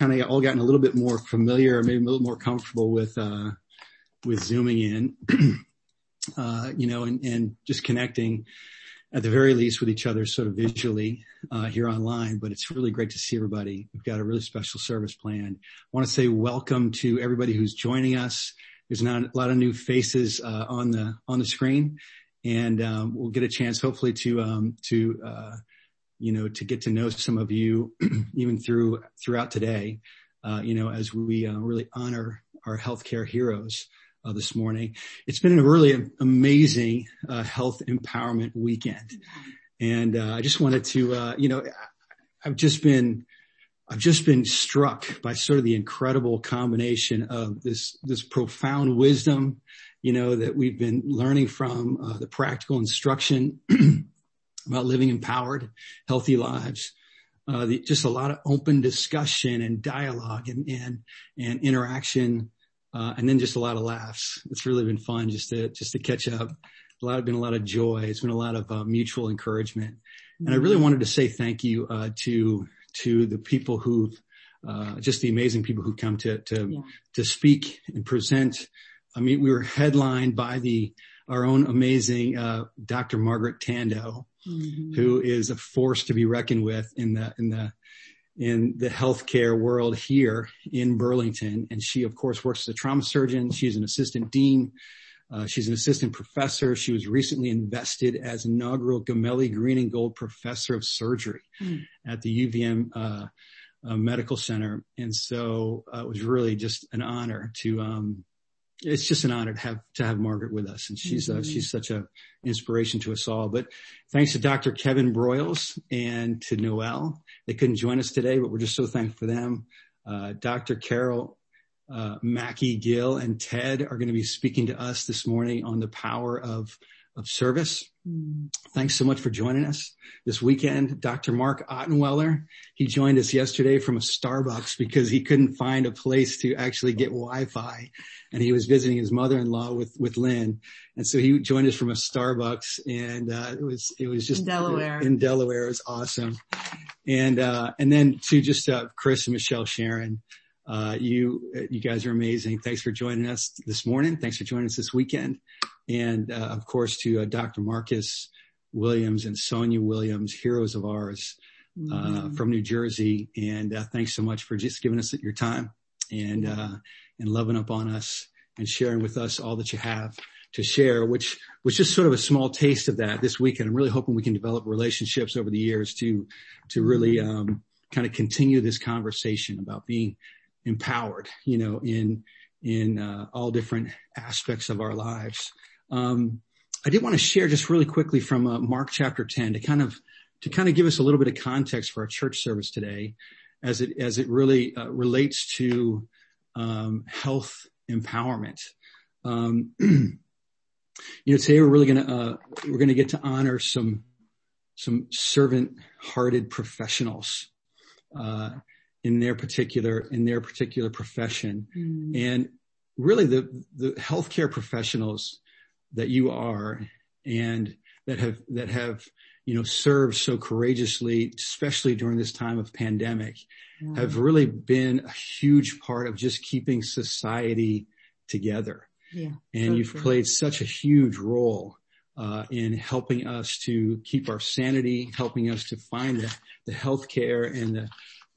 kind of all gotten a little bit more familiar, maybe a little more comfortable with uh, with zooming in, uh, you know, and, and just connecting at the very least with each other sort of visually uh, here online, but it's really great to see everybody. We've got a really special service planned. I want to say welcome to everybody who's joining us. There's not a lot of new faces uh, on the on the screen, and um, we'll get a chance hopefully to um, to uh, you know to get to know some of you even through throughout today. Uh, you know, as we uh, really honor our healthcare heroes uh, this morning. It's been a really amazing uh, health empowerment weekend, and uh, I just wanted to, uh, you know, I've just been, I've just been struck by sort of the incredible combination of this this profound wisdom, you know, that we've been learning from the practical instruction about living empowered, healthy lives. Uh, the, just a lot of open discussion and dialogue and and, and interaction uh, and then just a lot of laughs. It's really been fun just to just to catch up. A lot, been a lot of joy. It's been a lot of uh, mutual encouragement, and I really mm-hmm. wanted to say thank you uh, to to the people who, uh, just the amazing people who come to to yeah. to speak and present. I mean, we were headlined by the our own amazing uh, Dr. Margaret Tandoh, mm-hmm. who is a force to be reckoned with in the in the in the healthcare world here in Burlington. And she, of course, works as a trauma surgeon. She's an assistant dean. Uh, she's an assistant professor. She was recently invested as inaugural Gamelli Green and Gold Professor of Surgery mm. at the UVM uh, uh, Medical Center. And so uh, it was really just an honor to um, it's just an honor to have to have Margaret with us, and she's mm-hmm. uh, she's such a inspiration to us all. But thanks to Dr. Kevin Broyles and to Noel, they couldn't join us today, but we're just so thankful for them. Uh, Dr. Carol uh, Gill and Ted are going to be speaking to us this morning on the power of of service. Mm. Thanks so much for joining us this weekend. Dr. Mark Ottenweller, he joined us yesterday from a Starbucks because he couldn't find a place to actually get Wi-Fi and he was visiting his mother-in-law with, with Lynn. And so he joined us from a Starbucks and, uh, it was, it was just in Delaware. In Delaware. It was awesome. And, uh, and then to just, uh, Chris and Michelle Sharon, uh, you, you guys are amazing. Thanks for joining us this morning. Thanks for joining us this weekend and uh, of course to uh, Dr. Marcus Williams and Sonia Williams, heroes of ours uh, mm-hmm. from New Jersey. And uh, thanks so much for just giving us your time and uh, and loving up on us and sharing with us all that you have to share, which was just sort of a small taste of that this weekend. I'm really hoping we can develop relationships over the years to to really mm-hmm. um, kind of continue this conversation about being empowered, you know, in in uh, all different aspects of our lives. Um, I did want to share just really quickly from uh, Mark chapter 10 to kind of to kind of give us a little bit of context for our church service today, as it as it really uh, relates to um, health empowerment. Um, you know, today we're really gonna uh, we're gonna get to honor some some servant-hearted professionals uh, in their particular in their particular profession, mm. and really the the healthcare professionals that you are and that have, that have, you know, served so courageously, especially during this time of pandemic, yeah. have really been a huge part of just keeping society together. Yeah, and so you've true. played such a huge role uh, in helping us to keep our sanity, helping us to find the, the healthcare and the,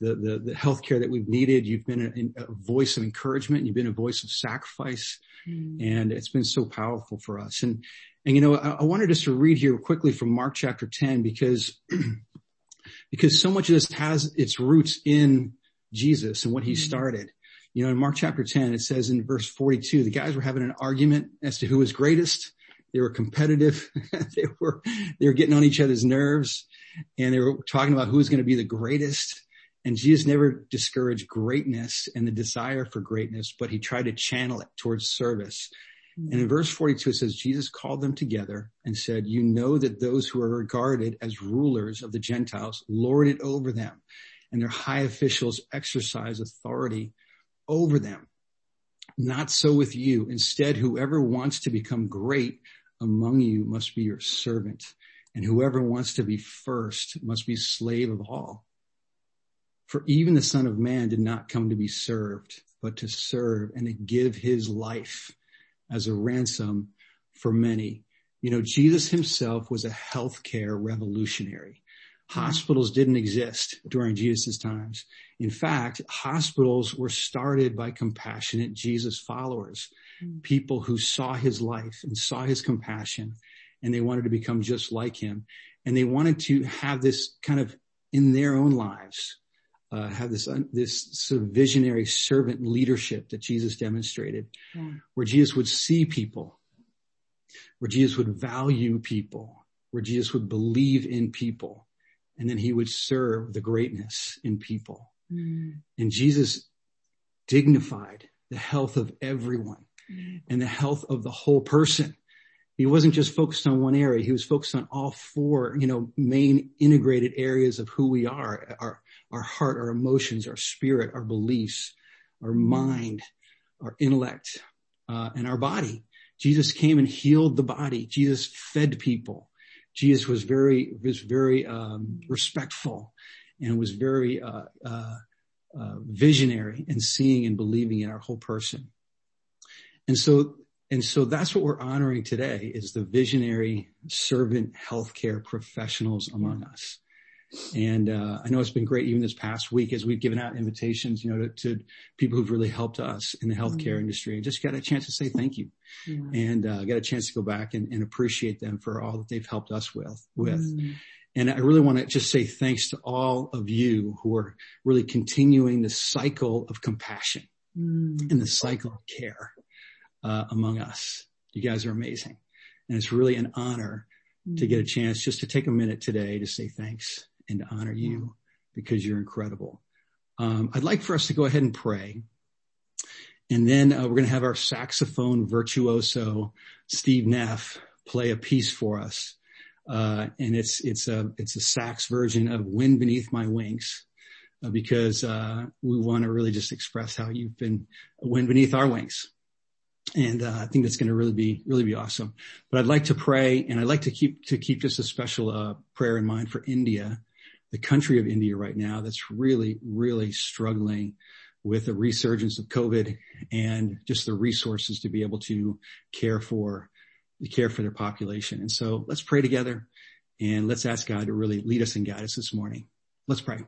the, the, the healthcare that we've needed. You've been a, a, voice of encouragement. You've been a voice of sacrifice. Mm. And it's been so powerful for us. And, and you know, I, I wanted us to read here quickly from Mark chapter 10 because, because so much of this has its roots in Jesus and what he mm. started. You know, in Mark chapter 10, it says in verse 42, the guys were having an argument as to who was greatest. They were competitive. they were, they were getting on each other's nerves and they were talking about who was going to be the greatest. And Jesus never discouraged greatness and the desire for greatness, but he tried to channel it towards service. Mm-hmm. And in verse 42, it says, Jesus called them together and said, you know that those who are regarded as rulers of the Gentiles lord it over them and their high officials exercise authority over them. Not so with you. Instead, whoever wants to become great among you must be your servant and whoever wants to be first must be slave of all. For even the son of man did not come to be served, but to serve and to give his life as a ransom for many. You know, Jesus himself was a healthcare revolutionary. Mm-hmm. Hospitals didn't exist during Jesus' times. In fact, hospitals were started by compassionate Jesus followers, mm. people who saw his life and saw his compassion and they wanted to become just like him. And they wanted to have this kind of in their own lives, uh, have this, uh, this sort of visionary servant leadership that Jesus demonstrated, yeah. where Jesus would see people, where Jesus would value people, where Jesus would believe in people, and then he would serve the greatness in people. Mm. And Jesus dignified the health of everyone mm. and the health of the whole person he wasn't just focused on one area. He was focused on all four, you know, main integrated areas of who we are, our, our heart, our emotions, our spirit, our beliefs, our mind, our intellect, uh, and our body. Jesus came and healed the body. Jesus fed people. Jesus was very, was very, um, respectful and was very, uh, uh, uh visionary and seeing and believing in our whole person. And so and so that's what we're honoring today is the visionary servant healthcare professionals among us. And uh, I know it's been great even this past week as we've given out invitations, you know, to, to people who've really helped us in the healthcare mm-hmm. industry. And just got a chance to say thank you, yeah. and uh, got a chance to go back and, and, appreciate them for all that they've helped us with. With, mm-hmm. and I really want to just say thanks to all of you who are really continuing the cycle of compassion mm-hmm. and the cycle of care uh, among us. You guys are amazing. And it's really an honor mm-hmm. to get a chance just to take a minute today to say thanks and to honor you because you're incredible. Um, I'd like for us to go ahead and pray. And then uh, we're going to have our saxophone virtuoso, Steve Neff, play a piece for us. Uh, and it's, it's a, it's a sax version of Wind Beneath My Wings. Uh, because, uh, we want to really just express how you've been wind beneath our wings and uh, I think that's going to really be really be awesome. But I'd like to pray, and I'd like to keep to keep just a special uh, prayer in mind for India, the country of India right now that's really really struggling with the resurgence of COVID and just the resources to be able to care for the care for their population. And so let's pray together, and let's ask God to really lead us and guide us this morning. Let's pray.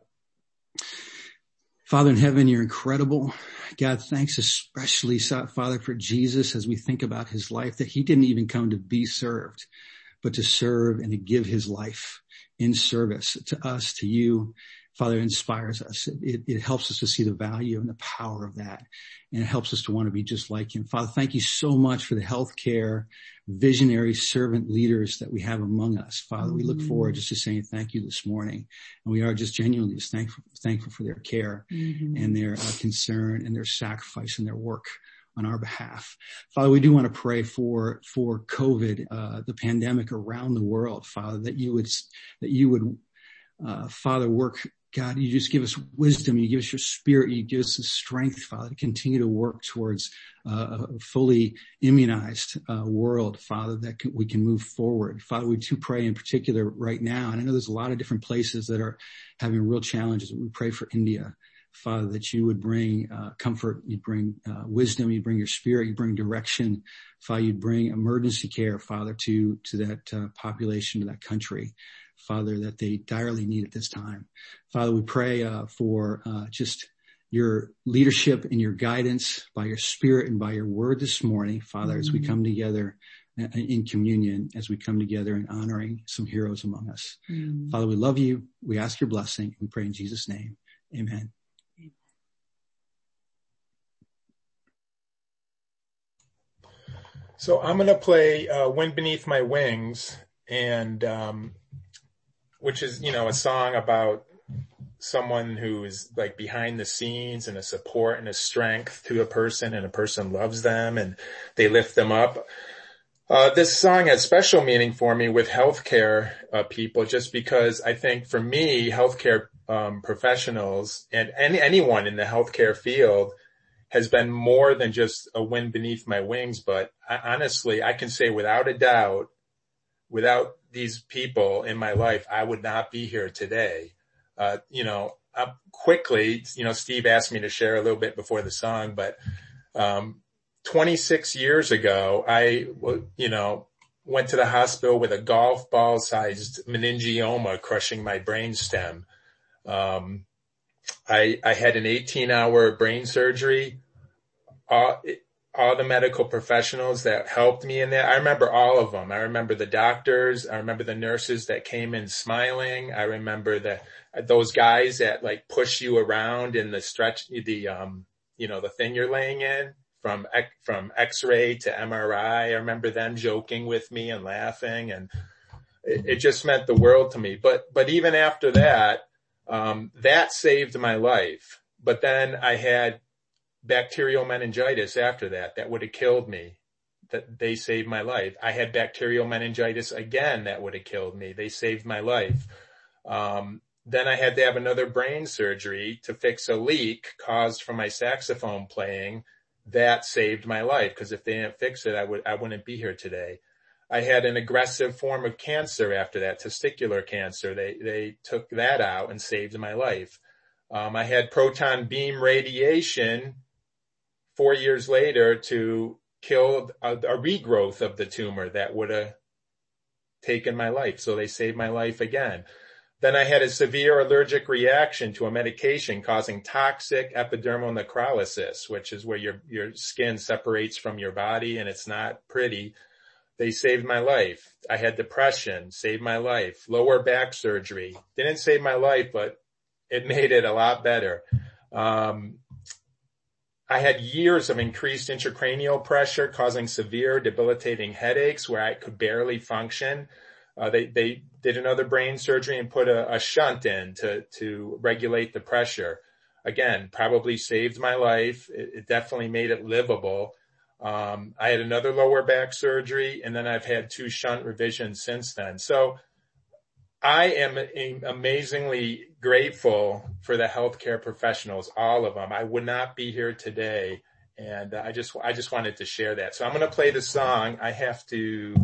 Father in heaven, you're incredible. God, thanks especially, Father, for Jesus as we think about his life, that he didn't even come to be served, but to serve and to give his life in service to us, to you, Father, inspires us. It, it, helps us to see the value and the power of that. And it helps us to want to be just like him. Father, thank you so much for the healthcare visionary servant leaders that we have among us. Father, we look forward mm-hmm. just to saying thank you this morning. And we are just genuinely just thankful, thankful for their care mm-hmm. and their uh, concern and their sacrifice and their work on our behalf. Father, we do want to pray for, for COVID, uh, the pandemic around the world, Father, that you would, that you would, uh, Father, work God, you just give us wisdom. You give us your spirit. You give us the strength, Father, to continue to work towards uh, a fully immunized uh, world, Father, that we can move forward. Father, we do pray in particular right now. And I know there's a lot of different places that are having real challenges. We pray for India. Father, that you would bring uh, comfort, you'd bring uh, wisdom, you'd bring your spirit, you'd bring direction. Father, you'd bring emergency care, Father, to, to that uh, population, to that country. Father, that they direly need at this time. Father, we pray uh, for uh, just your leadership and your guidance by your spirit and by your word this morning, Father, mm-hmm. as we mm-hmm. come together uh, in communion, as we come together in honoring some heroes among us. Mm-hmm. Father, we love you. We ask your blessing. We pray in Jesus' name. Amen. So I'm going to play uh, Wind Beneath My Wings. And um, which is, you know, a song about someone who is like behind the scenes and a support and a strength to a person and a person loves them and they lift them up. Uh, this song has special meaning for me with healthcare uh, people, just because I think for me, healthcare um, professionals and any, anyone in the healthcare field has been more than just a wind beneath my wings. But I, honestly, I can say without a doubt, without these people in my life, I would not be here today. Uh, you know, uh, quickly, you know, Steve asked me to share a little bit before the song, but, um, 26 years ago, I, you know, went to the hospital with a golf ball sized meningioma crushing my brainstem. Um, I, I had an 18 hour brain surgery. All, all the medical professionals that helped me in that. I remember all of them. I remember the doctors. I remember the nurses that came in smiling. I remember the, those guys that like push you around in the stretch, the, um, you know, the thing you're laying in from, from x-ray to MRI. I remember them joking with me and laughing and it, it just meant the world to me. But, but even after that, um, that saved my life. But then I had bacterial meningitis after that. That would have killed me. That they saved my life. I had bacterial meningitis again. That would have killed me. They saved my life. Um, then I had to have another brain surgery to fix a leak caused from my saxophone playing. That saved my life because if they didn't fix it, I would, I wouldn't be here today. I had an aggressive form of cancer after that, testicular cancer. They, they took that out and saved my life. Um, I had proton beam radiation four years later to kill a, a regrowth of the tumor that would have taken my life. So they saved my life again. Then I had a severe allergic reaction to a medication causing toxic epidermal necrolysis, which is where your, your skin separates from your body and it's not pretty. They saved my life. I had depression, saved my life. Lower back surgery. Didn't save my life, but it made it a lot better. Um, I had years of increased intracranial pressure causing severe debilitating headaches where I could barely function. Uh, they, they did another brain surgery and put a, a shunt in to, to regulate the pressure. Again, probably saved my life. It, it definitely made it livable. Um, I had another lower back surgery and then I've had two shunt revisions since then. So I am amazingly grateful for the healthcare professionals, all of them. I would not be here today. And I just, I just wanted to share that. So I'm going to play the song. I have to,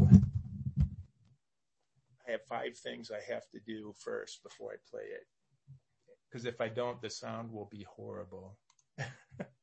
I have five things I have to do first before I play it. Cause if I don't, the sound will be horrible.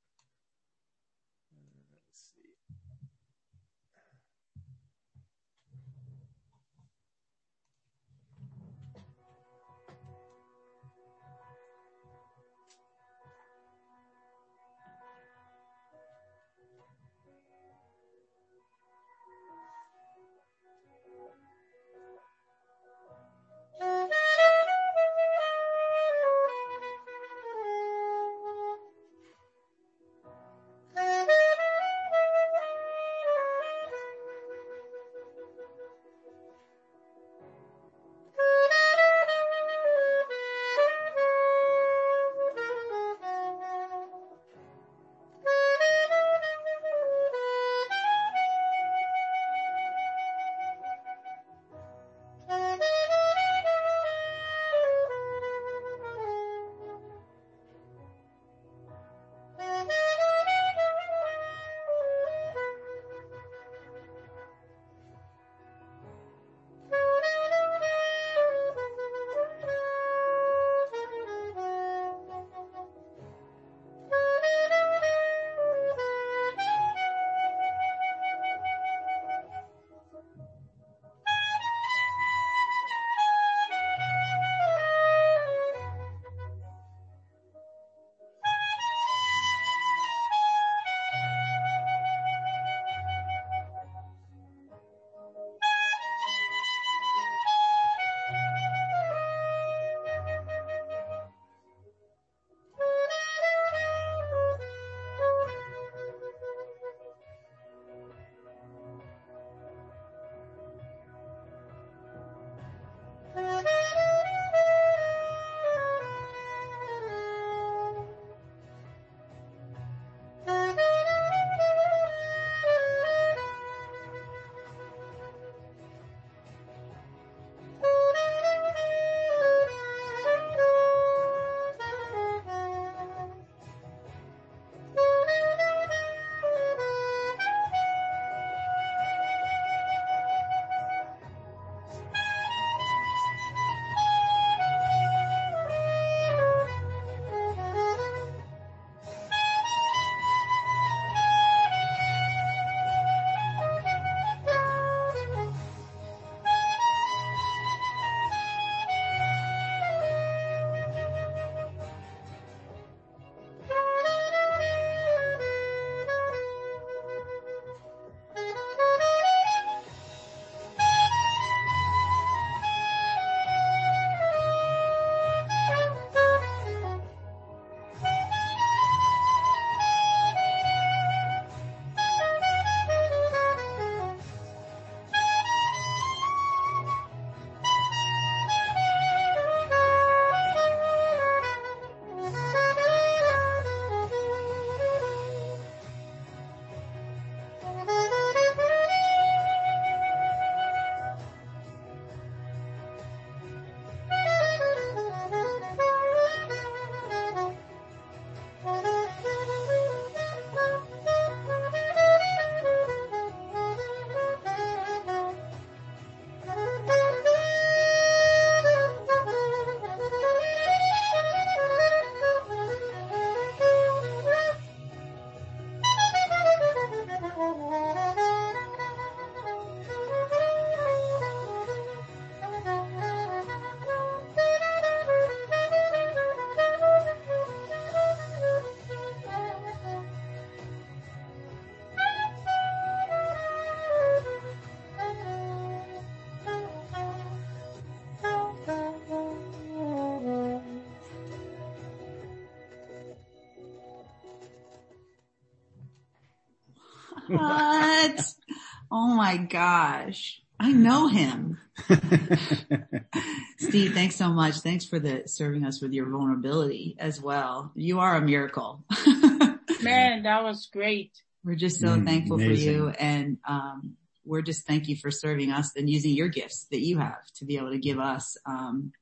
my gosh. I know him. Steve, thanks so much. Thanks for the serving us with your vulnerability as well. You are a miracle. Man, that was great. We're just so mm, thankful amazing. for you and um, we're just thank you for serving us and using your gifts that you have to be able to give us um,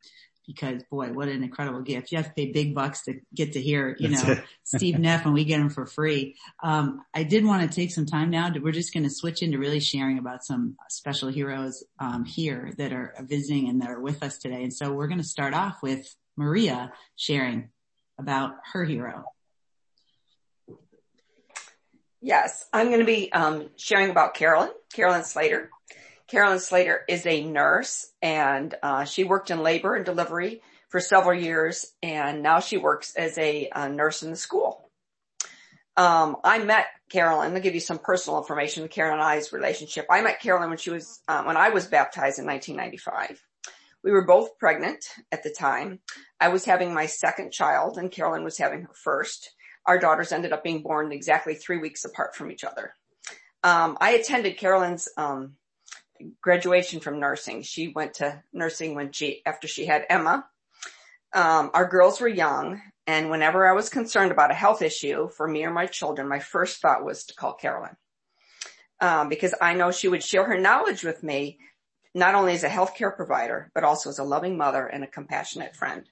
because boy, what an incredible gift. You have to pay big bucks to get to hear, you know, Steve Neff and we get him for free. Um, I did want to take some time now to, we're just going to switch into really sharing about some special heroes, um, here that are visiting and that are with us today. And so we're going to start off with Maria sharing about her hero. Yes, I'm going to be um, sharing about Carolyn, Carolyn Slater. Carolyn Slater is a nurse and uh, she worked in labor and delivery for several years and now she works as a, a nurse in the school. Um, I met Carolyn. I'll give you some personal information. Carolyn and I's relationship. I met Carolyn when she was uh, when I was baptized in 1995. We were both pregnant at the time. I was having my second child and Carolyn was having her first. Our daughters ended up being born exactly three weeks apart from each other. Um, I attended Carolyn's um, graduation from nursing. She went to nursing when she, after she had Emma. Um, our girls were young and whenever I was concerned about a health issue for me or my children, my first thought was to call Carolyn. Um, because I know she would share her knowledge with me, not only as a healthcare provider, but also as a loving mother and a compassionate friend.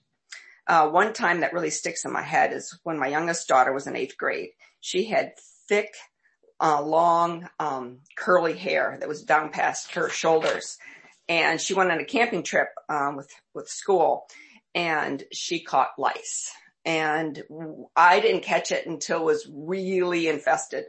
Uh, one time that really sticks in my head is when my youngest daughter was in eighth grade. She had thick, uh, long, um, curly hair that was down past her shoulders. And she went on a camping trip, um, with, with school and she caught lice and I didn't catch it until it was really infested.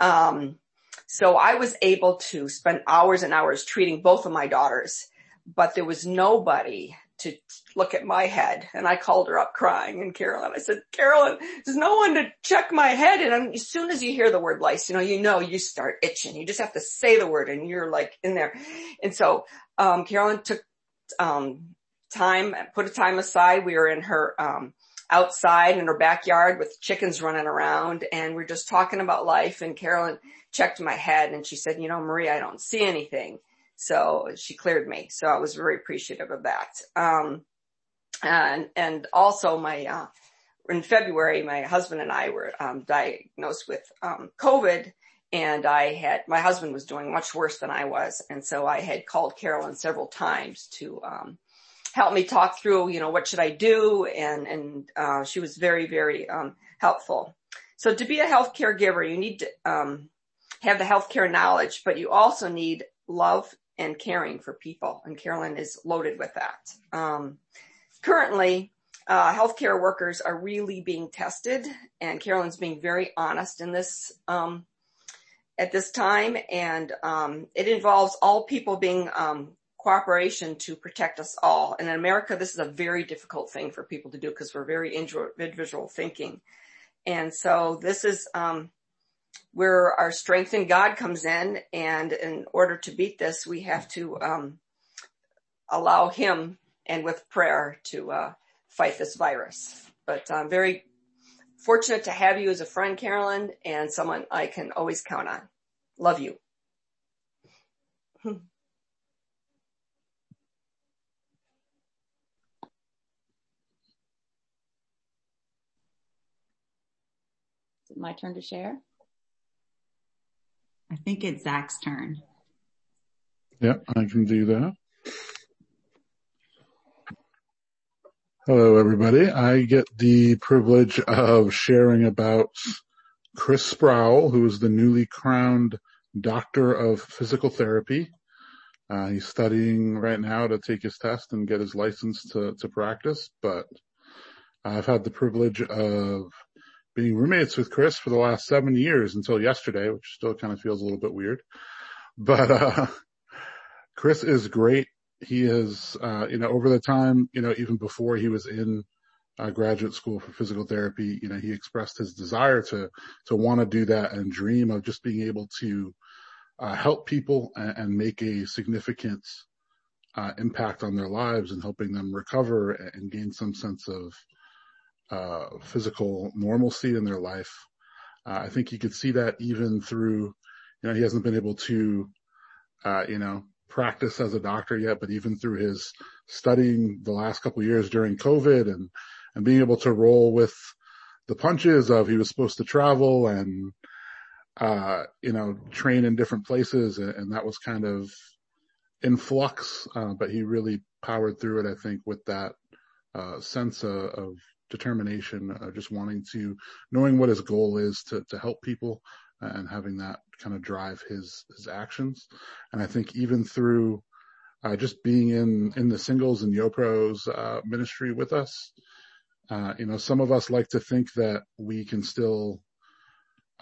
Um, so I was able to spend hours and hours treating both of my daughters, but there was nobody to look at my head. And I called her up crying and Carolyn, I said, Carolyn, there's no one to check my head. And as soon as you hear the word lice, you know, you know, you start itching. You just have to say the word and you're like in there. And so, um, Carolyn took, um, time, put a time aside. We were in her, um, outside in her backyard with chickens running around and we're just talking about life and Carolyn checked my head and she said, you know, Maria, I don't see anything. So she cleared me. So I was very appreciative of that. Um, and, and also my, uh, in February, my husband and I were, um, diagnosed with, um, COVID and I had, my husband was doing much worse than I was. And so I had called Carolyn several times to, um, help me talk through, you know, what should I do? And, and, uh, she was very, very, um, helpful. So to be a healthcare giver, you need to, um, have the healthcare knowledge, but you also need love and caring for people. And Carolyn is loaded with that. Um, currently, uh, healthcare workers are really being tested and Carolyn's being very honest in this, um, at this time. And, um, it involves all people being, um, cooperation to protect us all. And in America, this is a very difficult thing for people to do because we're very individual thinking. And so this is, um, where our strength in God comes in. And in order to beat this, we have to, um, allow him and with prayer to, uh, fight this virus. But I'm very fortunate to have you as a friend, Carolyn, and someone I can always count on. Love you. It my turn to share? I think it's Zach's turn. Yeah, I can do that. Hello, everybody. I get the privilege of sharing about Chris Sproul, who is the newly crowned doctor of physical therapy. Uh, he's studying right now to take his test and get his license to, to practice, but I've had the privilege of being roommates with Chris for the last seven years until yesterday, which still kind of feels a little bit weird. But, uh, Chris is great. He is, uh, you know, over the time, you know, even before he was in uh, graduate school for physical therapy, you know, he expressed his desire to, to want to do that and dream of just being able to, uh, help people and, and, make a significant, uh, impact on their lives and helping them recover and gain some sense of, uh, physical normalcy in their life. Uh, I think you could see that even through you know, he hasn't been able to, uh, you know, practice as a doctor yet, but even through his studying the last couple years during COVID and, and being able to roll with the punches of he was supposed to travel and, uh, you know, train in different places. And, and that was kind of in flux, uh, but he really powered through it, I think, with that, uh, sense of, of determination, uh, just wanting to, knowing what his goal is to, to help people and having that kind of drive his, his actions. And I think even through, uh, just being in, in the singles and YoPro's, uh, ministry with us, uh, you know, some of us like to think that we can still,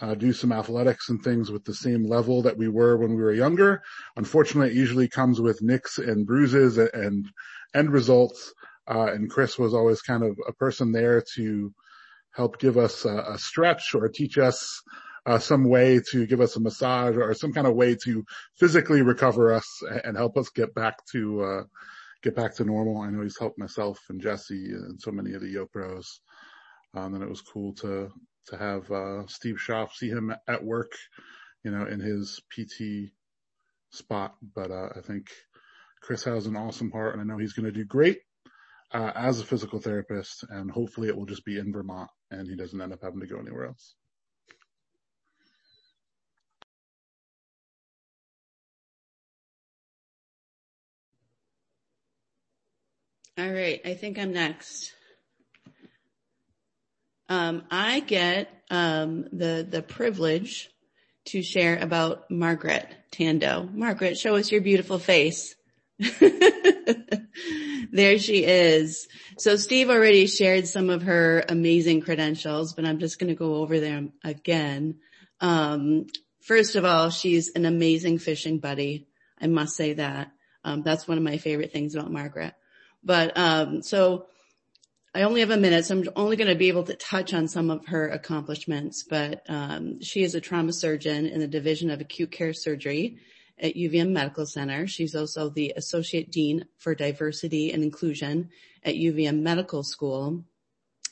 uh, do some athletics and things with the same level that we were when we were younger. Unfortunately, it usually comes with nicks and bruises and end results. Uh, and Chris was always kind of a person there to help give us a, a stretch or teach us uh, some way to give us a massage or some kind of way to physically recover us and help us get back to, uh, get back to normal. I know he's helped myself and Jesse and so many of the YoPros. Um, and it was cool to, to have, uh, Steve Schaff see him at work, you know, in his PT spot. But, uh, I think Chris has an awesome heart and I know he's going to do great. Uh, as a physical therapist and hopefully it will just be in Vermont and he doesn't end up having to go anywhere else. All right. I think I'm next. Um, I get um, the the privilege to share about Margaret Tandoh. Margaret, show us your beautiful face. there she is. So Steve already shared some of her amazing credentials, but I'm just going to go over them again. Um, first of all, she's an amazing fishing buddy. I must say that. Um, that's one of my favorite things about Margaret. But um, so I only have a minute, so I'm only going to be able to touch on some of her accomplishments. But um, she is a trauma surgeon in the Division of Acute Care Surgery at UVM Medical Center. She's also the Associate Dean for Diversity and Inclusion at UVM Medical School.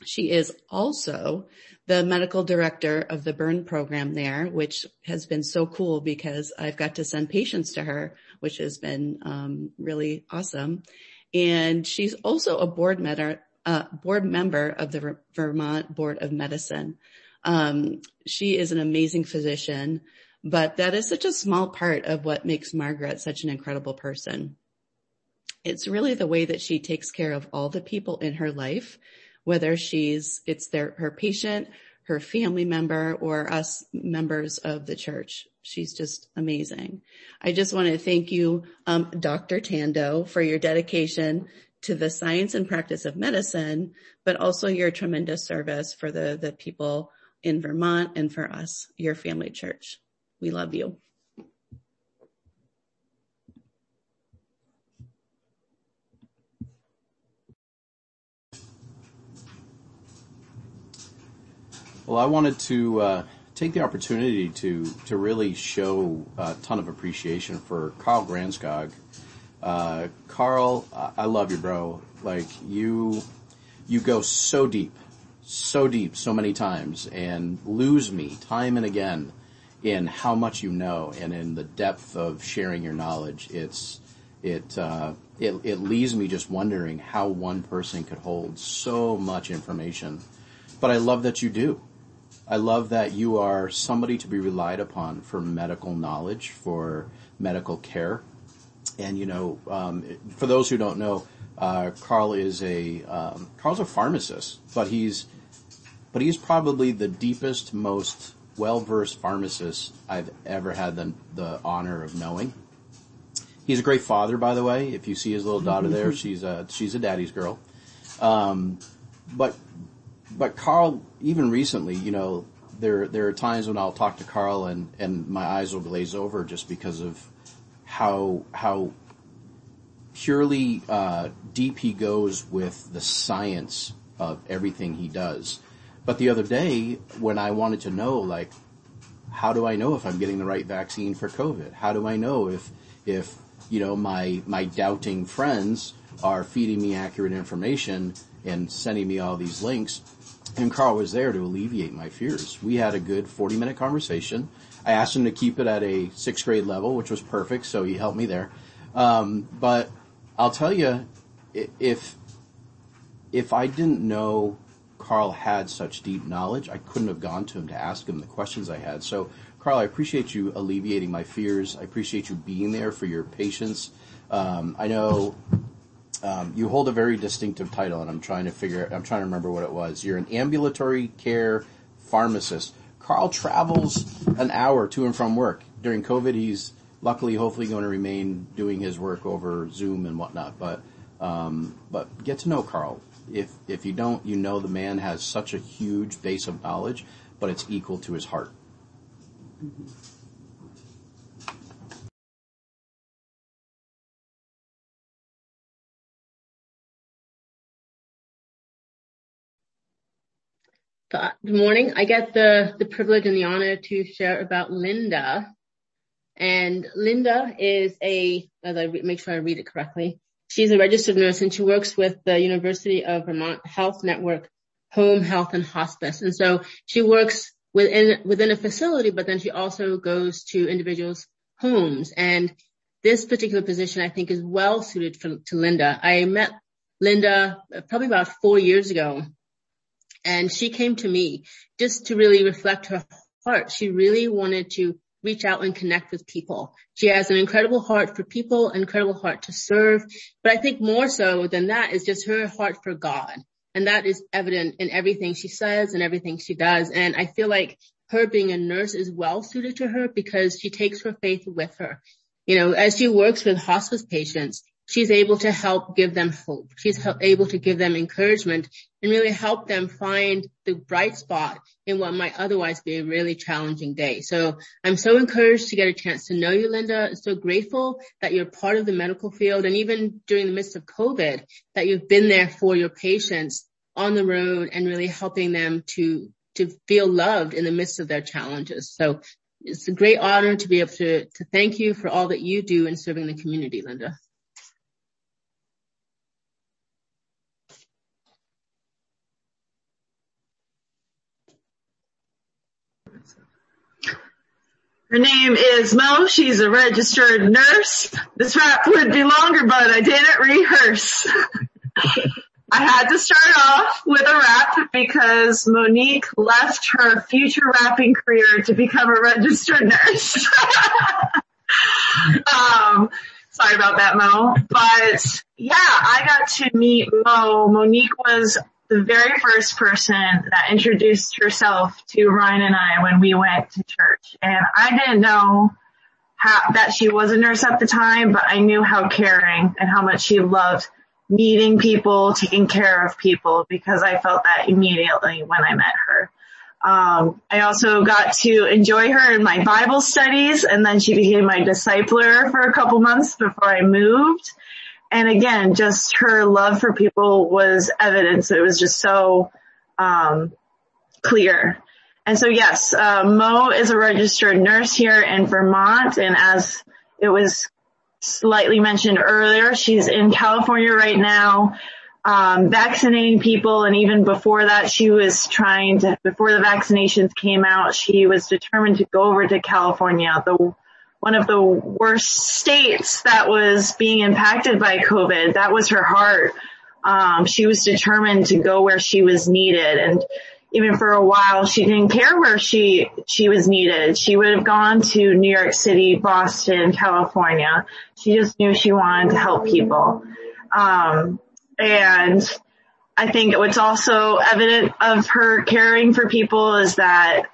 She is also the medical director of the burn program there, which has been so cool because I've got to send patients to her, which has been um, really awesome. And she's also a board, med- uh, board member of the Vermont Board of Medicine. Um, she is an amazing physician, but that is such a small part of what makes Margaret such an incredible person. It's really the way that she takes care of all the people in her life, whether she's, it's their, her patient, her family member, or us members of the church. She's just amazing. I just want to thank you, um, Dr. Tandoh, for your dedication to the science and practice of medicine, but also your tremendous service for the, the people in Vermont and for us, your family church. We love you. Well, I wanted to uh, take the opportunity to to really show a ton of appreciation for Carl Granskog. Uh, Carl, I love you, bro. Like you, you go so deep, so deep, so many times, and lose me time and again in how much you know and in the depth of sharing your knowledge. It's it uh, it it leaves me just wondering how one person could hold so much information. But I love that you do. I love that you are somebody to be relied upon for medical knowledge, for medical care. And you know, um, for those who don't know, uh, Carl is a um, Carl's a pharmacist, but he's but he's probably the deepest, most well-versed pharmacist I've ever had the, the honor of knowing. He's a great father, by the way. If you see his little daughter there, she's a she's a daddy's girl. Um, but but Carl, even recently, you know, there there are times when I'll talk to Carl and and my eyes will glaze over just because of how how purely uh, deep he goes with the science of everything he does. But the other day, when I wanted to know, like, how do I know if I'm getting the right vaccine for COVID? How do I know if if you know my my doubting friends are feeding me accurate information and sending me all these links? and Carl was there to alleviate my fears. We had a good 40 minute conversation. I asked him to keep it at a sixth grade level, which was perfect, so he helped me there. Um, but I'll tell you, if if I didn't know Carl had such deep knowledge, I couldn't have gone to him to ask him the questions I had. So, Carl, I appreciate you alleviating my fears. I appreciate you being there for your patients. Um, I know um, you hold a very distinctive title, and I'm trying to figure. I'm trying to remember what it was. You're an ambulatory care pharmacist. Carl travels an hour to and from work during COVID. He's luckily, hopefully, going to remain doing his work over Zoom and whatnot. But um, but get to know Carl. If if you don't, you know the man has such a huge base of knowledge, but it's equal to his heart. Good morning. I get the, the privilege and the honor to share about Linda. And Linda is a, as I re- make sure I read it correctly, she's a registered nurse and she works with the University of Vermont Health Network Home Health and Hospice. And so she works within, within a facility, but then she also goes to individuals' homes. And this particular position I think is well suited for, to Linda. I met Linda probably about four years ago and she came to me just to really reflect her heart. She really wanted to reach out and connect with people. She has an incredible heart for people, incredible heart to serve. But I think more so than that is just her heart for God. And that is evident in everything she says and everything she does. And I feel like her being a nurse is well suited to her because she takes her faith with her. You know, as she works with hospice patients, she's able to help give them hope. She's able to give them encouragement and really help them find the bright spot in what might otherwise be a really challenging day. So I'm so encouraged to get a chance to know you, Linda. So grateful that you're part of the medical field and even during the midst of COVID that you've been there for your patients on the road and really helping them to, to feel loved in the midst of their challenges. So it's a great honor to be able to, to thank you for all that you do in serving the community, Linda. Her name is Mo. She's a registered nurse. This rap would be longer, but I didn't rehearse. I had to start off with a rap because Monique left her future rapping career to become a registered nurse. um, sorry about that, Mo. But yeah, I got to meet Mo. Monique was the very first person that introduced herself to Ryan and I when we went to church. And I didn't know how, that she was a nurse at the time, but I knew how caring and how much she loved meeting people, taking care of people because I felt that immediately when I met her. Um, I also got to enjoy her in my Bible studies and then she became my discipler for a couple months before I moved and again, just her love for people was evidence. It was just so um, clear. And so yes, uh, Mo is a registered nurse here in Vermont, and as it was slightly mentioned earlier, she's in California right now, um, vaccinating people, and even before that, she was trying to. Before the vaccinations came out, she was determined to go over to California, the one of the worst states that was being impacted by COVID. That was her heart. Um, she was determined to go where she was needed and even for a while she didn't care where she she was needed. She would have gone to New York City, Boston, California. She just knew she wanted to help people. Um, and I think what's also evident of her caring for people is that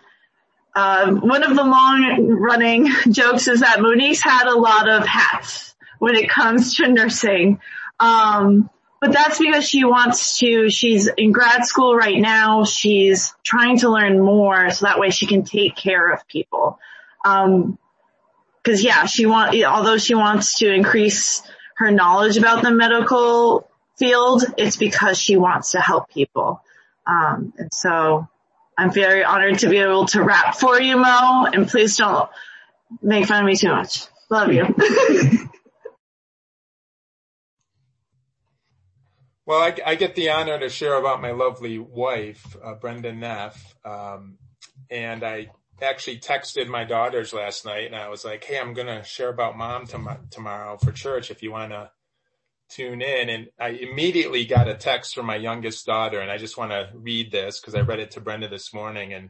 um, one of the long running jokes is that Monique's had a lot of hats when it comes to nursing. Um, but that's because she wants to, she's in grad school right now. She's trying to learn more so that way she can take care of people. Um, cause yeah, she want, although she wants to increase her knowledge about the medical field, it's because she wants to help people. Um, and so I'm very honored to be able to rap for you, Mo, and please don't make fun of me too much. Love you. Well, I, I, get the honor to share about my lovely wife, uh, Brenda Neff. Um, and I actually texted my daughters last night and I was like, Hey, I'm going to share about mom tom- tomorrow for church if you want to tune in. And I immediately got a text from my youngest daughter and I just want to read this because I read it to Brenda this morning and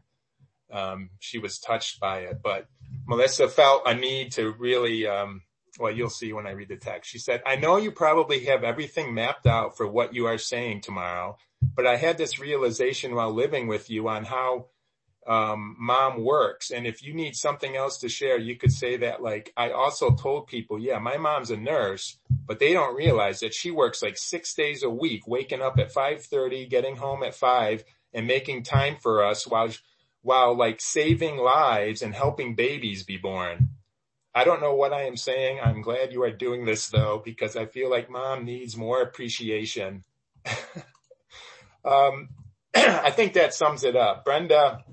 um, she was touched by it. But Melissa felt a need to really, um, well, you'll see when I read the text. She said, I know you probably have everything mapped out for what you are saying tomorrow, but I had this realization while living with you on how um, mom works. And if you need something else to share, you could say that like, I also told people, yeah, my mom's a nurse, but they don't realize that she works like six days a week, waking up at 530, getting home at five and making time for us while, while like saving lives and helping babies be born. I don't know what I am saying. I'm glad you are doing this though, because I feel like mom needs more appreciation. um, I think that sums it up. Brenda,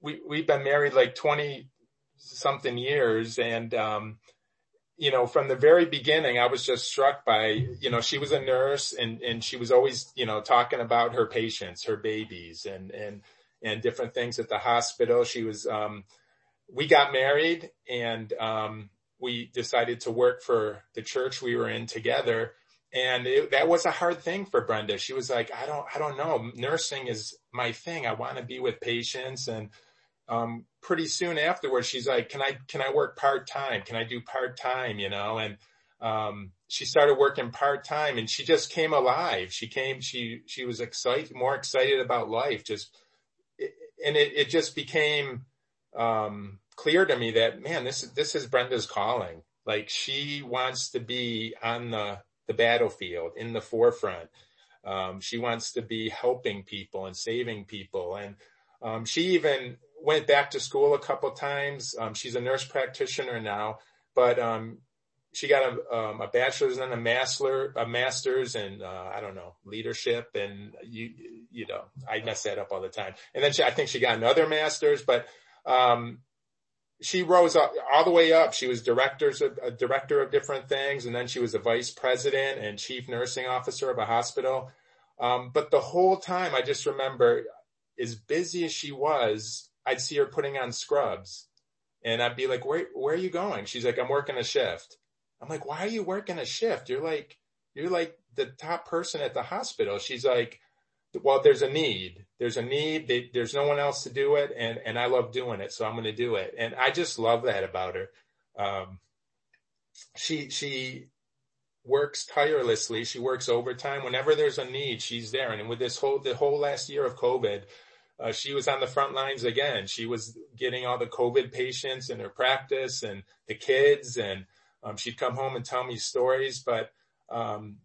we've been married like 20 something years and, um, you know, from the very beginning, I was just struck by, you know, she was a nurse and, and she was always, you know, talking about her patients, her babies and, and, and different things at the hospital. She was, um, we got married and um, we decided to work for the church we were in together. And it, that was a hard thing for Brenda. She was like, I don't, I don't know. Nursing is my thing. I want to be with patients. And um, pretty soon afterwards, she's like, can I, can I work part time? Can I do part time? You know, and um, she started working part time and she just came alive. She came, she, she was excited, more excited about life. Just, and it, it just became, um, clear to me that man, this is this is Brenda's calling. Like she wants to be on the the battlefield in the forefront. Um, she wants to be helping people and saving people, and um, she even went back to school a couple times. Um, she's a nurse practitioner now, but um, she got a, um, a bachelor's and a master, a master's in, uh, I don't know, leadership and you, you know, I mess that up all the time. And then she, I think she got another master's, but um, she rose up all the way up. She was directors of, a director of different things, and then she was a vice president and chief nursing officer of a hospital. Um, but the whole time, I just remember, as busy as she was, I'd see her putting on scrubs, and I'd be like, "Where where are you going?" She's like, "I'm working a shift." I'm like, "Why are you working a shift? You're like you're like the top person at the hospital." She's like, well, there's a need. There's a need. They, there's no one else to do it, and and I love doing it, so I'm going to do it. And I just love that about her. Um, she she works tirelessly. She works overtime whenever there's a need. She's there. And with this whole the whole last year of COVID, uh, she was on the front lines again. She was getting all the COVID patients in her practice and the kids, and um, she'd come home and tell me stories. But um,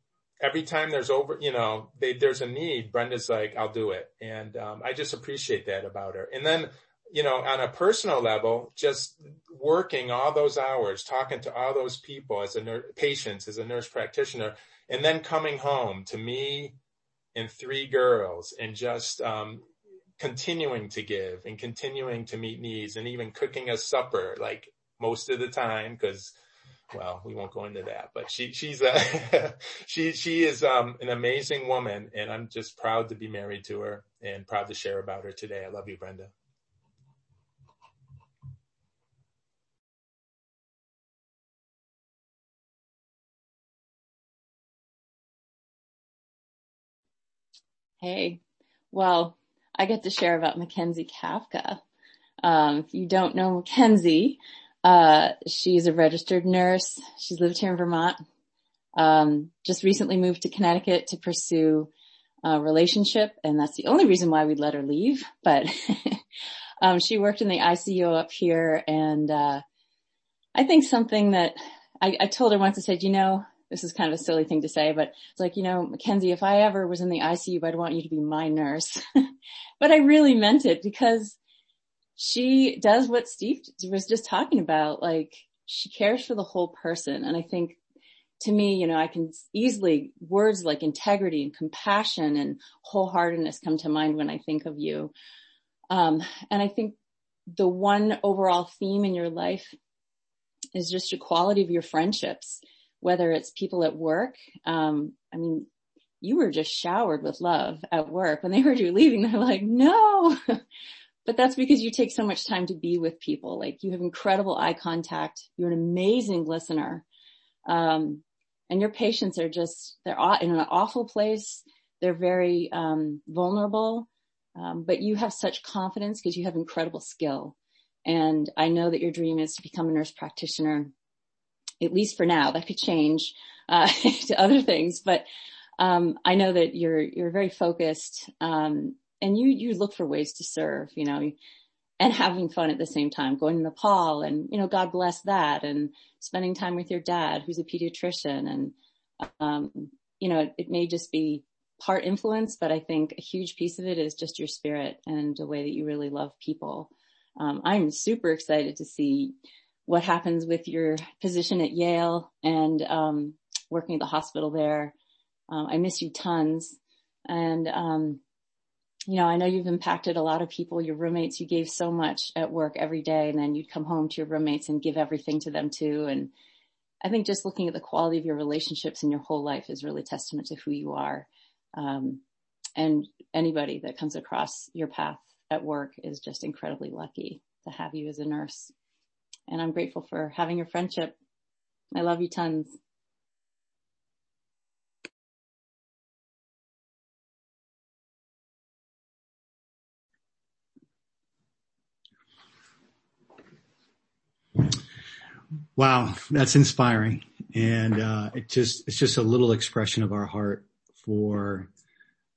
every time there's over, you know, they, there's a need, Brenda's like, I'll do it. And, um, I just appreciate that about her. And then, you know, on a personal level, just working all those hours, talking to all those people as a nurse, patients, as a nurse practitioner, and then coming home to me and three girls and just, um, continuing to give and continuing to meet needs and even cooking a supper like most of the time because well, we won't go into that, but she, she's a, she, she is, um, an amazing woman and I'm just proud to be married to her and proud to share about her today. I love you, Brenda. Hey, well, I get to share about Mackenzie Kafka. Um, if you don't know Mackenzie, uh, she's a registered nurse. She's lived here in Vermont. Um, just recently moved to Connecticut to pursue a relationship, and that's the only reason why we'd let her leave. But um, she worked in the ICU up here, and uh, I think something that I, I told her once, I said, you know, this is kind of a silly thing to say, but it's like, you know, Mackenzie, if I ever was in the ICU, I'd want you to be my nurse. but I really meant it because she does what Steve was just talking about. Like she cares for the whole person. And I think to me, you know, I can easily words like integrity and compassion and wholeheartedness come to mind when I think of you. Um, and I think the one overall theme in your life is just the quality of your friendships. whether it's people at work. Um, I mean, you were just showered with love at work. When they heard you leaving, they're like, no. but that's because you take so much time to be with people. Like you have incredible eye contact. You're an amazing listener. Um, and your patients are just, they're in an awful place. They're very, um, vulnerable. Um, but you have such confidence because you have incredible skill. And I know that your dream is to become a nurse practitioner, at least for now. That could change uh, to other things, but um, I know that you're you're very focused, um, and you you look for ways to serve, you know, and having fun at the same time. Going to Nepal, and you know, God bless that, and spending time with your dad, who's a pediatrician, and um, you know, it, it may just be part influence, but I think a huge piece of it is just your spirit and the way that you really love people um, I'm super excited to see what happens with your position at Yale and um, working at the hospital there. Um, I miss you tons, and um, you know I know you've impacted a lot of people. Your roommates, you gave so much at work every day, and then you'd come home to your roommates and give everything to them too. And I think just looking at the quality of your relationships in your whole life is really testament to who you are. Um, and anybody that comes across your path at work is just incredibly lucky to have you as a nurse. And I'm grateful for having your friendship. I love you tons. Wow, that's inspiring. And uh, it just it's just a little expression of our heart for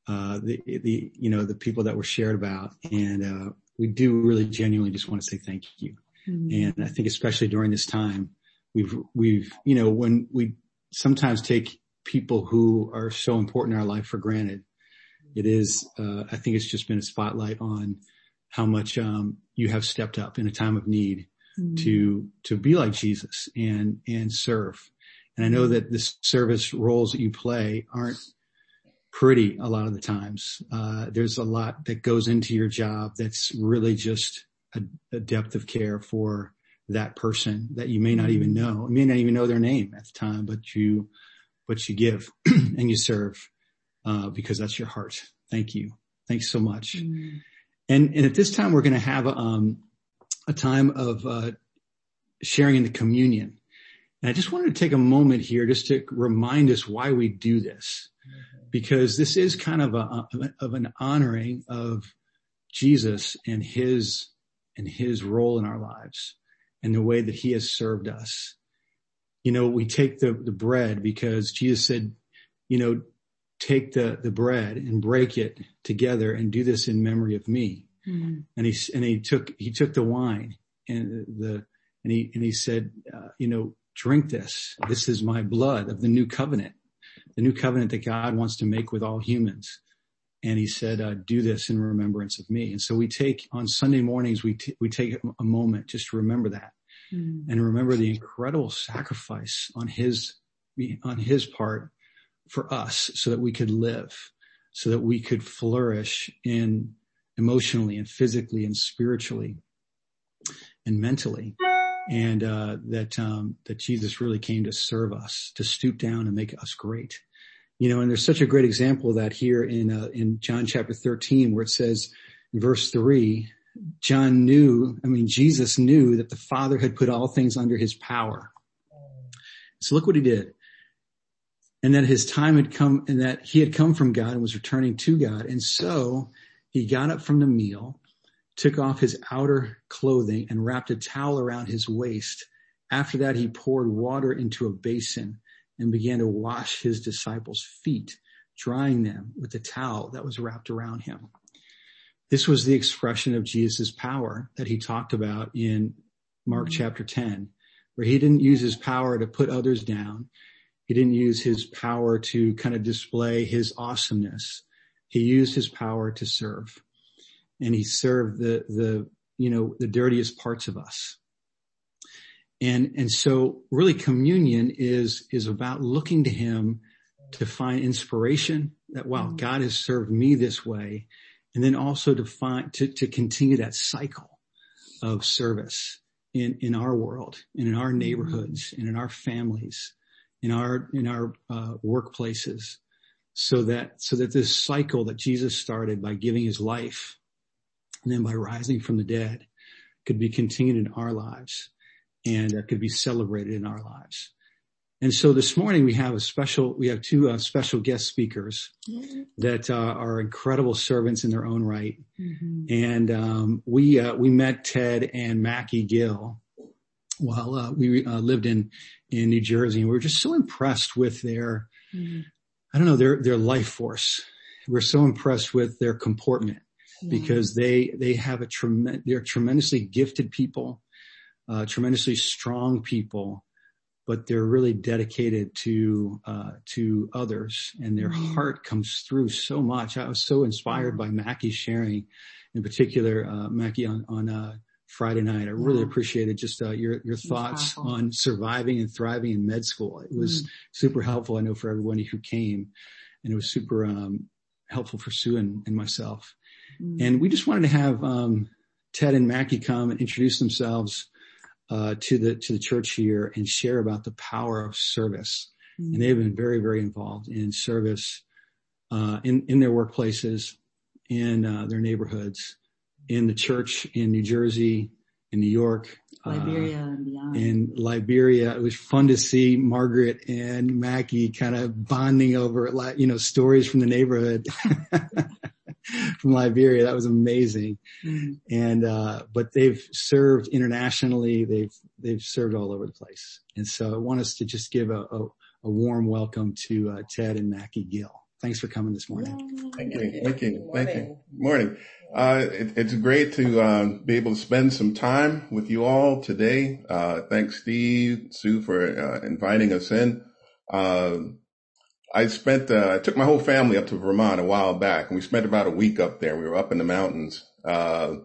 uh, the, the, you know, the people that were shared about. And, uh, we do really genuinely just want to say thank you. Mm-hmm. And I think especially during this time, we've, we've, you know, when we sometimes take people who are so important in our life for granted, it is, uh, I think it's just been a spotlight on how much, um, you have stepped up in a time of need mm-hmm. to, to be like Jesus and, and serve. And I know that the service roles that you play aren't pretty a lot of the times. Uh, there's a lot that goes into your job that's really just a, a, depth of care for that person that you may not even mm-hmm. know. You may not even know their name at the time, but you, but you give and you serve, uh, because that's your heart. Thank you. Thanks so much. Mm. And, and at this time, we're going to have, um, a time of, uh, sharing in the communion. And I just wanted to take a moment here just to remind us why we do this because this is kind of a, of an honoring of Jesus and his, and his role in our lives and the way that he has served us. You know, we take the, the bread because Jesus said, you know, take the, the bread and break it together and do this in memory of me. Mm-hmm. And he, and he took, he took the wine and the, and he, and he said, uh, you know, drink this. This is my blood of the new covenant the new covenant that God wants to make with all humans. And he said, uh, do this in remembrance of me. And so we take on Sunday mornings, we, t- we take a moment just to remember that mm. and remember the incredible sacrifice on his, on his part for us so that we could live, so that we could flourish in emotionally and physically and spiritually and mentally and uh, that um, that Jesus really came to serve us, to stoop down and make us great. You know, and there's such a great example of that here in, uh, in John chapter 13 where it says in verse three, John knew, I mean, Jesus knew that the Father had put all things under his power. So look what he did. And that his time had come and that he had come from God and was returning to God. And so he got up from the meal, took off his outer clothing and wrapped a towel around his waist. After that, he poured water into a basin and began to wash his disciples' feet, drying them with the towel that was wrapped around him. This was the expression of Jesus' power that he talked about in Mark mm-hmm. chapter 10, where he didn't use his power to put others down. He didn't use his power to kind of display his awesomeness. He used his power to serve and he served the, the, you know, the dirtiest parts of us. And, and so really communion is, is about looking to him to find inspiration that wow, mm-hmm. God has served me this way. And then also to find, to, to continue that cycle of service in, in our world and in our mm-hmm. neighborhoods and in our families in our, in our uh, workplaces so that, so that this cycle that Jesus started by giving his life and then by rising from the dead could be continued in our lives and uh, could be celebrated in our lives. And so this morning we have a special, we have two uh, special guest speakers mm-hmm. that uh, are incredible servants in their own right. Mm-hmm. And um, we uh, we met Ted and Mackie Gill while uh, we uh, lived in in New Jersey, and we were just so impressed with their, mm-hmm. I don't know, their their life force. We're so impressed with their comportment because they they have a tremendous, they're tremendously gifted people, uh, tremendously strong people but they're really dedicated to uh, to others, and their mm-hmm. heart comes through so much. I was so inspired by Mackie sharing, in particular, uh, Mackie on on uh, Friday night. I really appreciated just uh, your your thoughts on surviving and thriving in med school. It was mm. super helpful. I know for everybody who came, and it was super um, helpful for Sue and, and myself. Mm. And we just wanted to have um, Ted and Mackie come and introduce themselves uh, to the to the church here and share about the power of service. Mm-hmm. And they've been very very involved in service uh, in in their workplaces, in uh, their neighborhoods, in the church in New Jersey, in New York, uh, and beyond. In Liberia, it was fun to see Margaret and Mackie kind of bonding over, you know, stories from the neighborhood. from Liberia. That was amazing. Mm-hmm. And, uh, but they've served internationally. They've, they've served all over the place. And so I want us to just give a, a, a warm welcome to, uh, Ted and Mackie Gill. Thanks for coming this morning. Thank you. Thank you. Thank you. Morning. Uh, it, it's great to uh, be able to spend some time with you all today. Uh, thanks, Steve, Sue, for uh, inviting us in. Uh, I spent, I took my whole family up to Vermont a while back and we spent about a week up there. We were up in the mountains. Uh,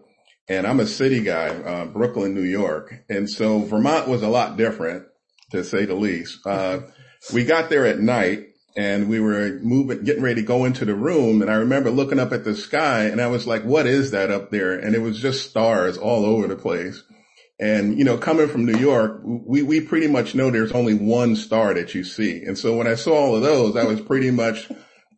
and I'm a city guy, uh, Brooklyn, New York. And so Vermont was a lot different to say the least. Uh, we got there at night and we were moving, getting ready to go into the room. And I remember looking up at the sky and I was like, what is that up there? And it was just stars all over the place. And, you know, coming from New York, we, we pretty much know there's only one star that you see. And so when I saw all of those, I was pretty much,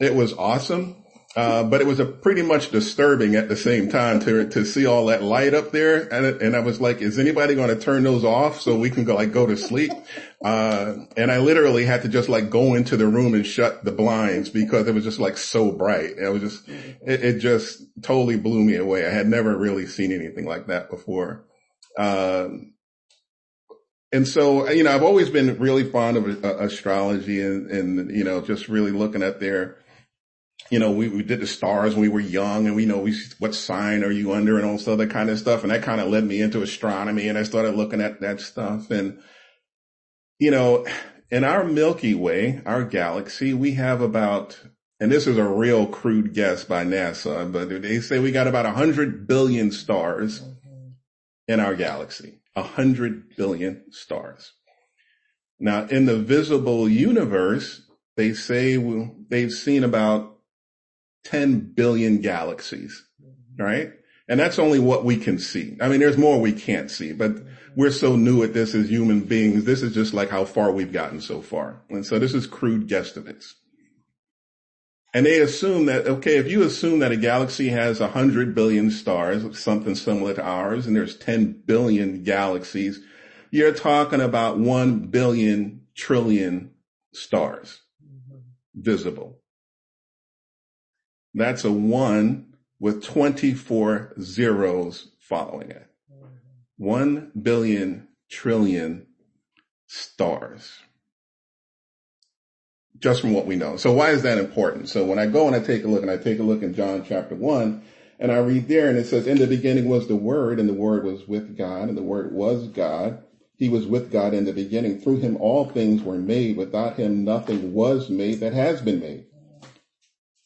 it was awesome. Uh, but it was a pretty much disturbing at the same time to, to see all that light up there. And, and I was like, is anybody going to turn those off so we can go like go to sleep? Uh, and I literally had to just like go into the room and shut the blinds because it was just like so bright. It was just, it, it just totally blew me away. I had never really seen anything like that before. Um, and so, you know, I've always been really fond of uh, astrology and, and, you know, just really looking at their, you know, we, we did the stars when we were young and we know we, what sign are you under and all this other kind of stuff. And that kind of led me into astronomy and I started looking at that stuff. And, you know, in our Milky Way, our galaxy, we have about, and this is a real crude guess by NASA, but they say we got about a hundred billion stars mm-hmm. in our galaxy, a hundred billion stars. Now in the visible universe, they say they've seen about 10 billion galaxies, right? And that's only what we can see. I mean, there's more we can't see, but we're so new at this as human beings. This is just like how far we've gotten so far. And so this is crude guesstimates. And they assume that, okay, if you assume that a galaxy has a hundred billion stars, something similar to ours, and there's 10 billion galaxies, you're talking about 1 billion trillion stars mm-hmm. visible. That's a one with 24 zeros following it. 1 billion trillion stars just from what we know. So why is that important? So when I go and I take a look and I take a look in John chapter one and I read there and it says, in the beginning was the word and the word was with God and the word was God. He was with God in the beginning. Through him all things were made. Without him nothing was made that has been made.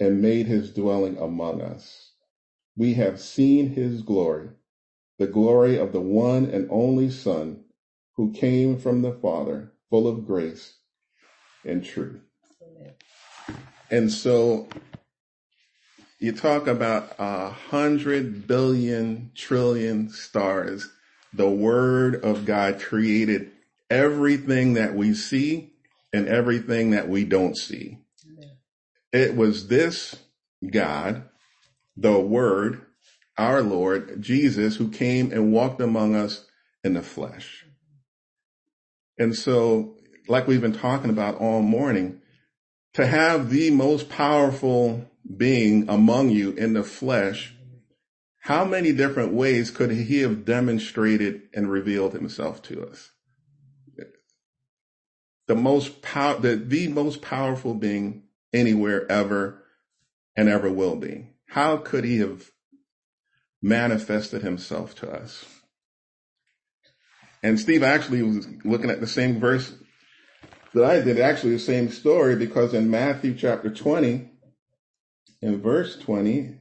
and made his dwelling among us. We have seen his glory, the glory of the one and only son who came from the father, full of grace and truth. Amen. And so you talk about a hundred billion trillion stars. The word of God created everything that we see and everything that we don't see. It was this God, the word, our Lord, Jesus, who came and walked among us in the flesh. And so, like we've been talking about all morning, to have the most powerful being among you in the flesh, how many different ways could he have demonstrated and revealed himself to us? The most power, the, the most powerful being anywhere ever and ever will be. How could he have manifested himself to us? And Steve actually was looking at the same verse that I did, actually the same story, because in Matthew chapter 20, in verse 20,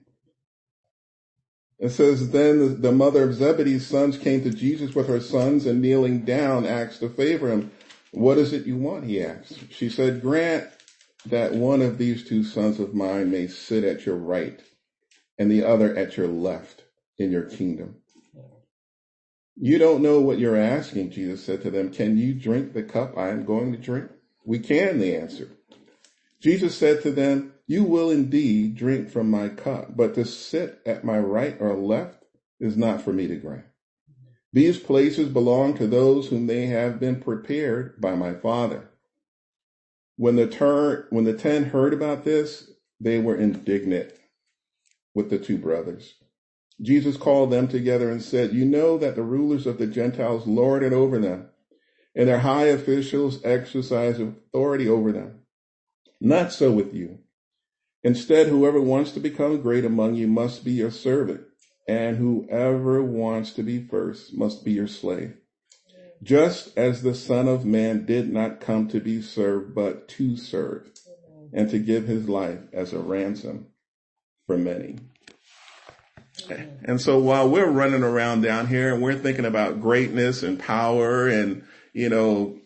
it says, Then the mother of Zebedee's sons came to Jesus with her sons and kneeling down asked to favor him. What is it you want? He asked. She said, Grant that one of these two sons of mine may sit at your right and the other at your left in your kingdom. You don't know what you're asking, Jesus said to them. Can you drink the cup I am going to drink? We can, they answered. Jesus said to them, you will indeed drink from my cup, but to sit at my right or left is not for me to grant. These places belong to those whom they have been prepared by my Father. When the, ter- when the ten heard about this, they were indignant with the two brothers. Jesus called them together and said, You know that the rulers of the Gentiles lord it over them, and their high officials exercise authority over them. Not so with you. Instead, whoever wants to become great among you must be your servant, and whoever wants to be first must be your slave. Just as the Son of Man did not come to be served, but to serve, and to give his life as a ransom for many. And so while we're running around down here and we're thinking about greatness and power and, you know,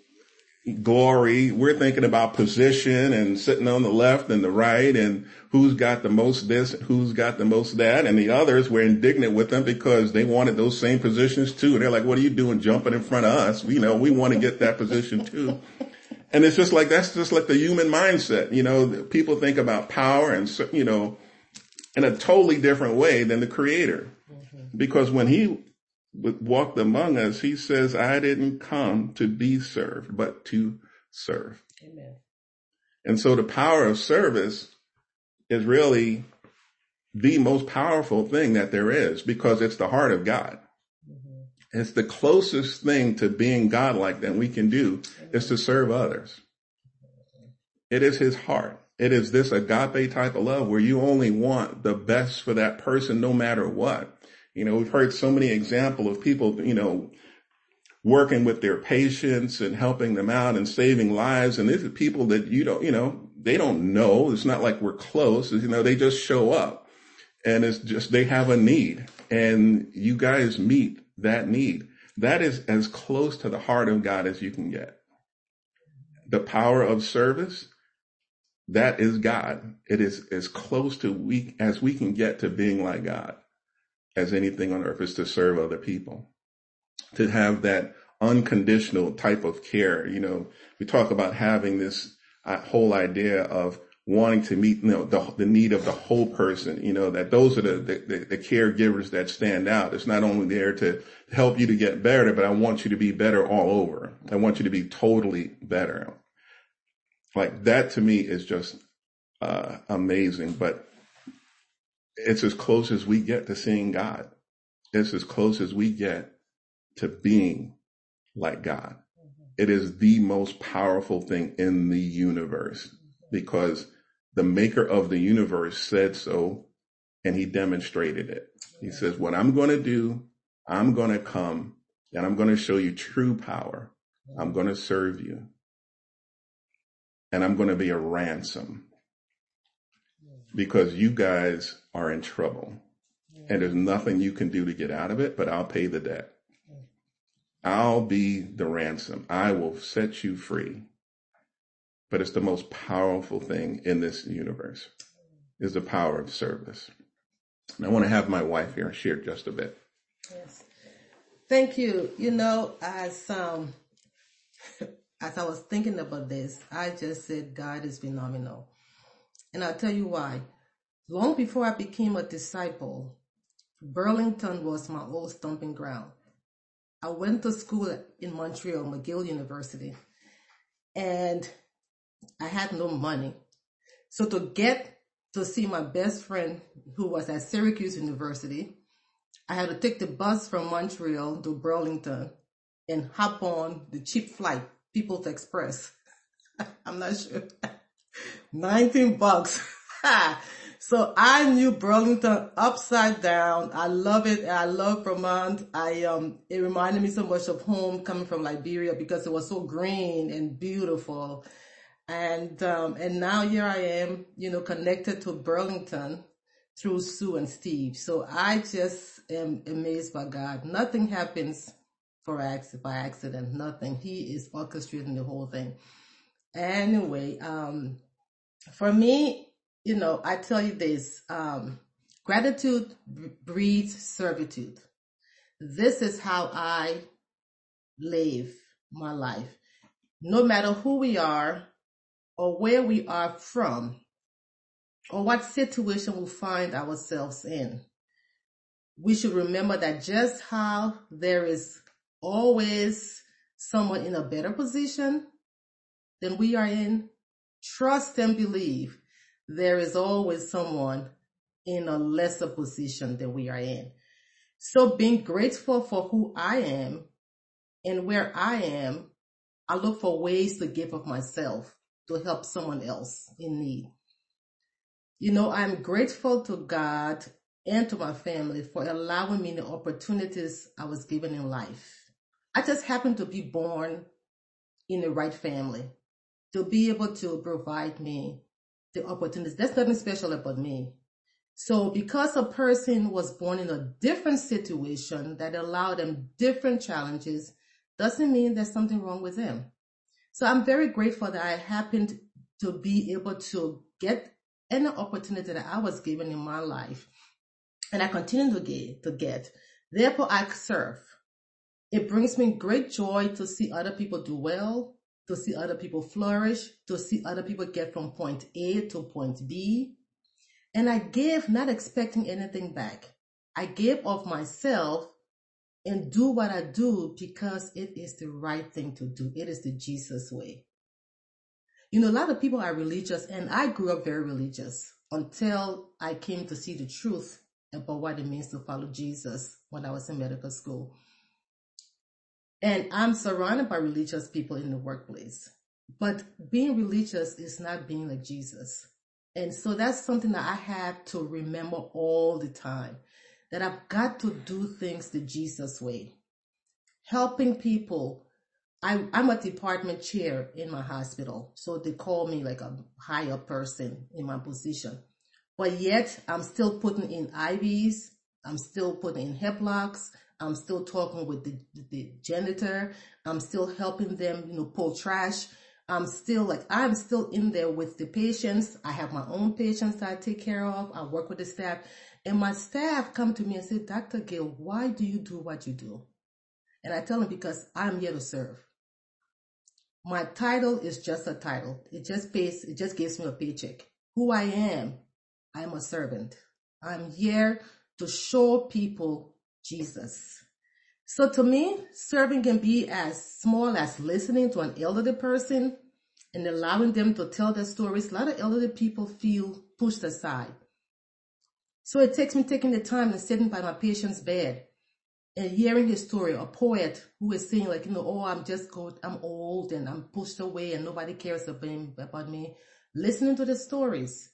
glory. We're thinking about position and sitting on the left and the right and who's got the most this, who's got the most that. And the others were indignant with them because they wanted those same positions too. And they're like, what are you doing jumping in front of us? You know, we want to get that position too. And it's just like, that's just like the human mindset. You know, people think about power and, you know, in a totally different way than the creator. Mm-hmm. Because when he walked among us, he says, I didn't come to be served, but to serve. Amen. And so the power of service is really the most powerful thing that there is because it's the heart of God. Mm-hmm. It's the closest thing to being God-like that we can do mm-hmm. is to serve others. It is his heart. It is this agape type of love where you only want the best for that person no matter what. You know, we've heard so many examples of people, you know, working with their patients and helping them out and saving lives. And these are people that you don't, you know, they don't know. It's not like we're close. You know, they just show up and it's just, they have a need and you guys meet that need. That is as close to the heart of God as you can get. The power of service, that is God. It is as close to we as we can get to being like God as anything on earth is to serve other people, to have that unconditional type of care. You know, we talk about having this uh, whole idea of wanting to meet you know, the, the need of the whole person. You know, that those are the, the, the caregivers that stand out. It's not only there to help you to get better, but I want you to be better all over. I want you to be totally better. Like that to me is just uh, amazing, but it's as close as we get to seeing God. It's as close as we get to being like God. Mm-hmm. It is the most powerful thing in the universe because the maker of the universe said so and he demonstrated it. He says, what I'm going to do, I'm going to come and I'm going to show you true power. I'm going to serve you and I'm going to be a ransom because you guys are in trouble and there's nothing you can do to get out of it, but I'll pay the debt. I'll be the ransom. I will set you free but it's the most powerful thing in this universe is the power of service. And I want to have my wife here share just a bit. Yes. Thank you. You know, as um as I was thinking about this, I just said God is phenomenal. And I'll tell you why. Long before I became a disciple, Burlington was my old stomping ground. I went to school in Montreal, McGill University. And I had no money. So to get to see my best friend who was at Syracuse University, I had to take the bus from Montreal to Burlington and hop on the cheap flight, People's Express. I'm not sure. 19 bucks. so I knew Burlington upside down. I love it. I love Vermont. I um it reminded me so much of home coming from Liberia because it was so green and beautiful and um, and now here I am, you know, connected to Burlington through Sue and Steve. So I just am amazed by God. Nothing happens for accident by accident. Nothing. He is orchestrating the whole thing. Anyway, um, for me, you know, I tell you this: um, gratitude breeds servitude. This is how I live my life. No matter who we are, or where we are from or what situation we find ourselves in. We should remember that just how there is always someone in a better position than we are in, trust and believe there is always someone in a lesser position than we are in. So being grateful for who I am and where I am, I look for ways to give of myself to help someone else in need. You know, I'm grateful to God and to my family for allowing me the opportunities I was given in life. I just happened to be born in the right family to be able to provide me the opportunities. There's nothing special about me. So because a person was born in a different situation that allowed them different challenges doesn't mean there's something wrong with them. So I'm very grateful that I happened to be able to get any opportunity that I was given in my life. And I continue to get, to get. Therefore, I serve. It brings me great joy to see other people do well, to see other people flourish, to see other people get from point A to point B. And I give not expecting anything back. I give of myself and do what I do because it is the right thing to do. It is the Jesus way. You know, a lot of people are religious and I grew up very religious until I came to see the truth about what it means to follow Jesus when I was in medical school. And I'm surrounded by religious people in the workplace. But being religious is not being like Jesus. And so that's something that I have to remember all the time that I've got to do things the Jesus way. Helping people. I, I'm a department chair in my hospital, so they call me like a higher person in my position. But yet I'm still putting in IVs. I'm still putting in hep locks. I'm still talking with the, the janitor. I'm still helping them, you know, pull trash. I'm still like, I'm still in there with the patients. I have my own patients that I take care of. I work with the staff. And my staff come to me and say, Dr. Gill, why do you do what you do? And I tell them because I'm here to serve. My title is just a title. It just pays, it just gives me a paycheck. who I am, I'm a servant. I'm here to show people Jesus. So to me, serving can be as small as listening to an elderly person and allowing them to tell their stories. A lot of elderly people feel pushed aside. So it takes me taking the time and sitting by my patient's bed and hearing his story, a poet who is saying like, you know, oh, I'm just good, I'm old and I'm pushed away and nobody cares about me. Listening to the stories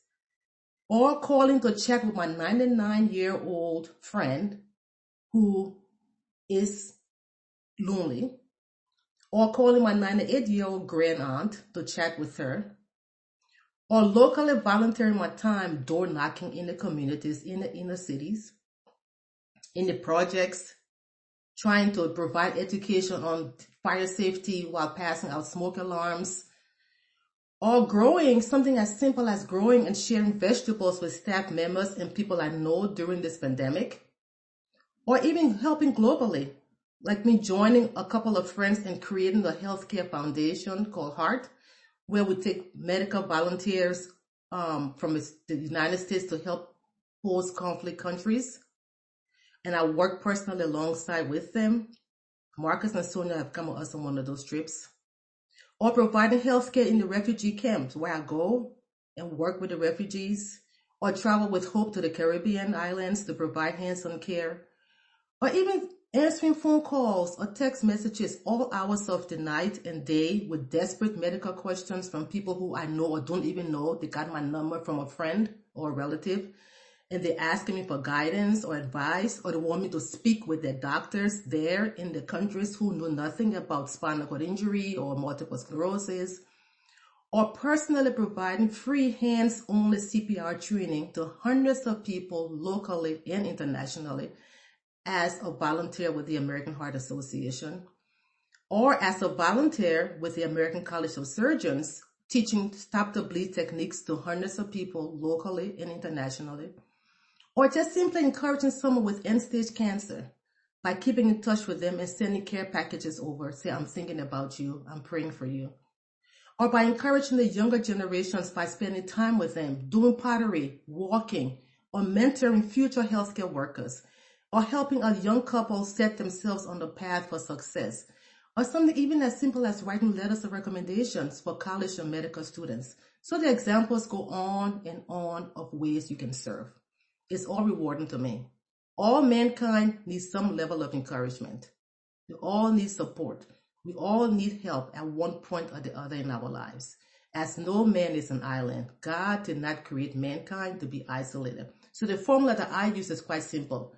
or calling to chat with my 99 year old friend who is lonely or calling my 98 year old grand aunt to chat with her or locally volunteering my time door knocking in the communities in the inner cities, in the projects, trying to provide education on fire safety while passing out smoke alarms, or growing something as simple as growing and sharing vegetables with staff members and people I know during this pandemic, or even helping globally, like me joining a couple of friends and creating a healthcare foundation called Heart, where we take medical volunteers um, from the United States to help post-conflict countries. And I work personally alongside with them. Marcus and Sonia have come with us on one of those trips or providing healthcare in the refugee camps where I go and work with the refugees or travel with Hope to the Caribbean islands to provide hands-on care or even answering phone calls or text messages all hours of the night and day with desperate medical questions from people who I know or don't even know. They got my number from a friend or a relative and they're asking me for guidance or advice, or they want me to speak with their doctors there in the countries who know nothing about spinal cord injury or multiple sclerosis, or personally providing free hands-only CPR training to hundreds of people locally and internationally as a volunteer with the American Heart Association, or as a volunteer with the American College of Surgeons, teaching stop the bleed techniques to hundreds of people locally and internationally or just simply encouraging someone with end stage cancer by keeping in touch with them and sending care packages over. Say, I'm thinking about you. I'm praying for you. Or by encouraging the younger generations by spending time with them, doing pottery, walking, or mentoring future healthcare workers, or helping a young couple set themselves on the path for success, or something even as simple as writing letters of recommendations for college or medical students. So the examples go on and on of ways you can serve. It's all rewarding to me. All mankind needs some level of encouragement. We all need support. We all need help at one point or the other in our lives. As no man is an island, God did not create mankind to be isolated. So the formula that I use is quite simple.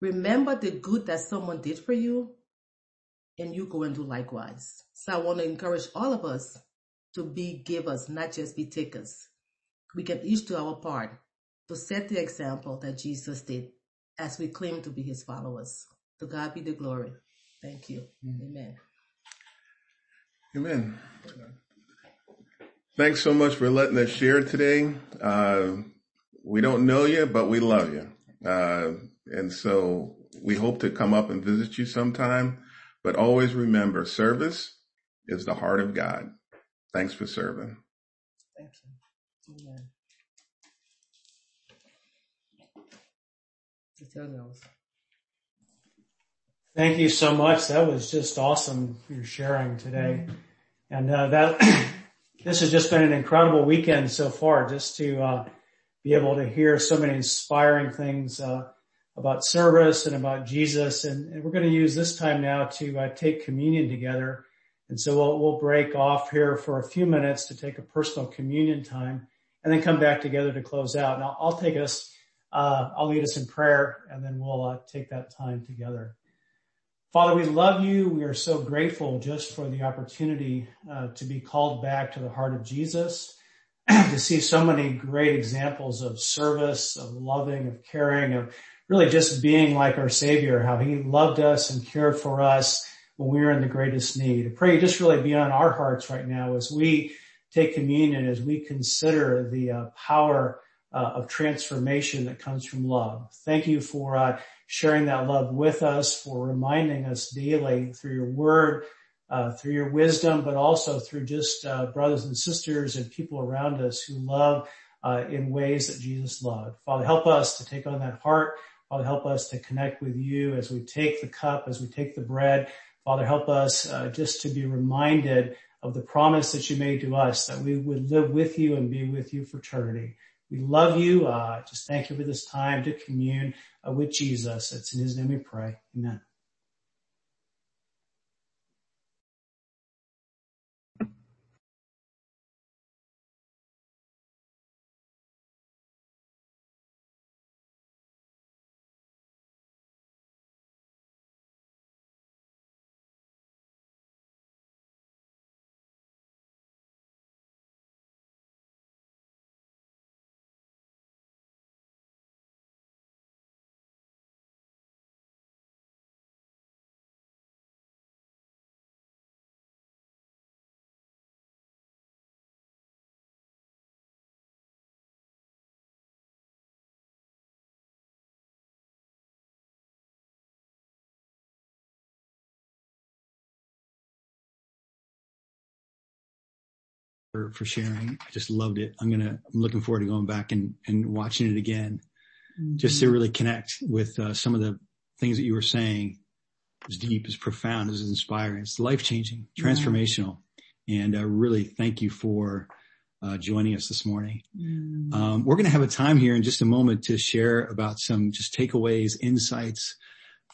Remember the good that someone did for you, and you go and do likewise. So I want to encourage all of us to be givers, not just be takers. We can each do our part to set the example that Jesus did as we claim to be his followers. To God be the glory. Thank you. Amen. Amen. Thanks so much for letting us share today. Uh, we don't know you, but we love you. Uh, and so we hope to come up and visit you sometime. But always remember, service is the heart of God. Thanks for serving. Thank you. Amen. Thank you so much. That was just awesome. Your sharing today, and uh, that this has just been an incredible weekend so far. Just to uh, be able to hear so many inspiring things uh, about service and about Jesus, and, and we're going to use this time now to uh, take communion together. And so we'll, we'll break off here for a few minutes to take a personal communion time, and then come back together to close out. I'll, I'll take us uh, I'll lead us in prayer and then we'll uh, take that time together. Father, we love you. We are so grateful just for the opportunity uh, to be called back to the heart of Jesus, to see so many great examples of service, of loving, of caring, of really just being like our Savior, how He loved us and cared for us when we were in the greatest need. I pray just really be on our hearts right now as we take communion, as we consider the uh, power uh, of transformation that comes from love. Thank you for uh, sharing that love with us, for reminding us daily through your word, uh, through your wisdom, but also through just uh, brothers and sisters and people around us who love uh, in ways that Jesus loved. Father, help us to take on that heart. Father, help us to connect with you as we take the cup, as we take the bread. Father, help us uh, just to be reminded of the promise that you made to us that we would live with you and be with you for eternity. We love you. Uh, just thank you for this time to commune uh, with Jesus. It's in his name we pray. Amen. For, for sharing. I just loved it. I'm gonna, I'm looking forward to going back and, and watching it again, mm-hmm. just to really connect with uh, some of the things that you were saying. It's deep, it's profound, it's inspiring, it's life changing, transformational, yeah. and uh, really thank you for uh, joining us this morning. Mm. Um, we're going to have a time here in just a moment to share about some just takeaways, insights,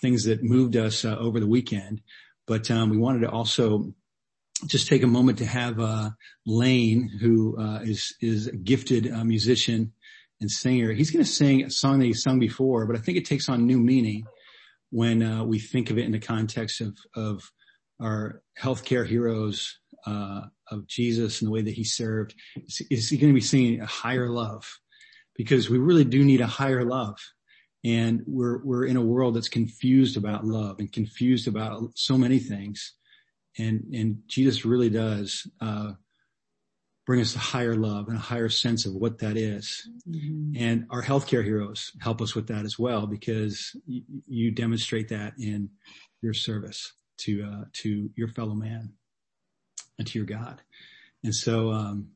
things that moved us uh, over the weekend. But um, we wanted to also just take a moment to have uh, Lane, who uh, is is a gifted uh, musician and singer. He's going to sing a song that he sung before, but I think it takes on new meaning when uh, we think of it in the context of of our healthcare heroes uh, of Jesus and the way that he served. Is, is he going to be singing a higher love? Because we really do need a higher love. And we're, we're in a world that's confused about love and confused about so many things and and Jesus really does uh, bring us a higher love and a higher sense of what that is. Mm-hmm. And our healthcare heroes help us with that as well because y- you demonstrate that in your service to uh, to your fellow man and to your God. And so um,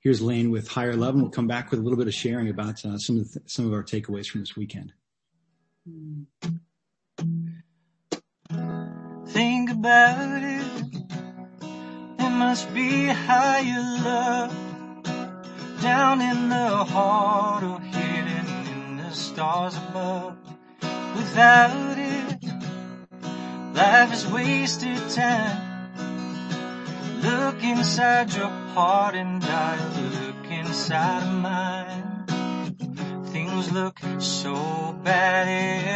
here's Lane with higher love, and we'll come back with a little bit of sharing about uh, some of the, some of our takeaways from this weekend. Mm-hmm about it, there must be higher love down in the heart or hidden in the stars above. Without it, life is wasted time. Look inside your heart and I look inside of mine. Things look so bad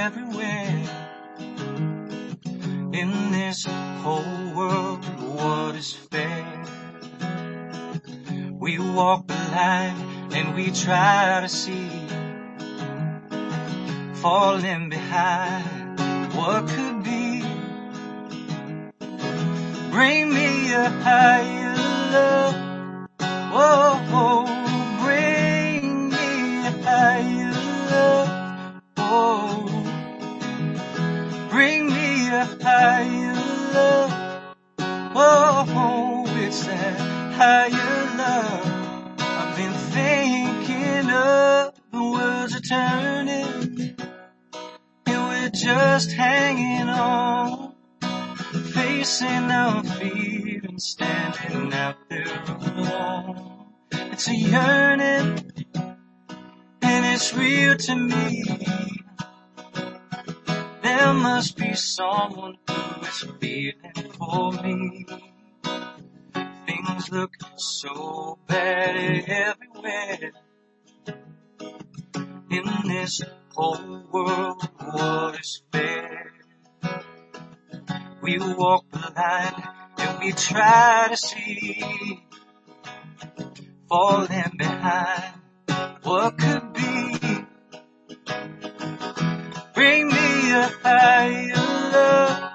everywhere in this whole world, what is fair? We walk the line and we try to see, falling behind what could be. Bring me a higher love. Whoa, whoa bring me a higher love. Higher love. Oh, it's that higher love. I've been thinking of the words are turning. And we're just hanging on. Facing our fear and standing out there alone. It's a yearning and it's real to me. There must be someone is feeling for me. Things look so bad everywhere. In this whole world, what is fair? We walk the line and we try to see. Falling behind what could be. Bring me a higher love.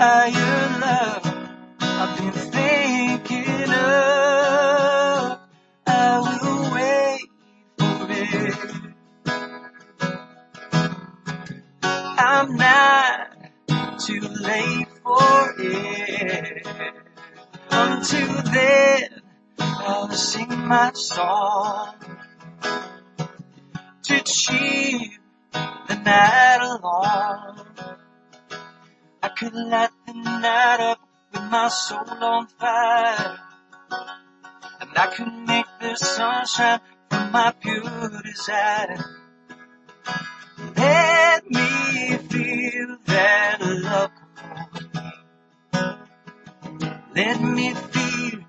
higher love I've been thinking of. I will wait for it. I'm not too late for it. Until then, I'll sing my song to cheer the night along. I could light the night up with my soul on fire. And I could make the sunshine from my pure desire. Let me feel that love. Let me feel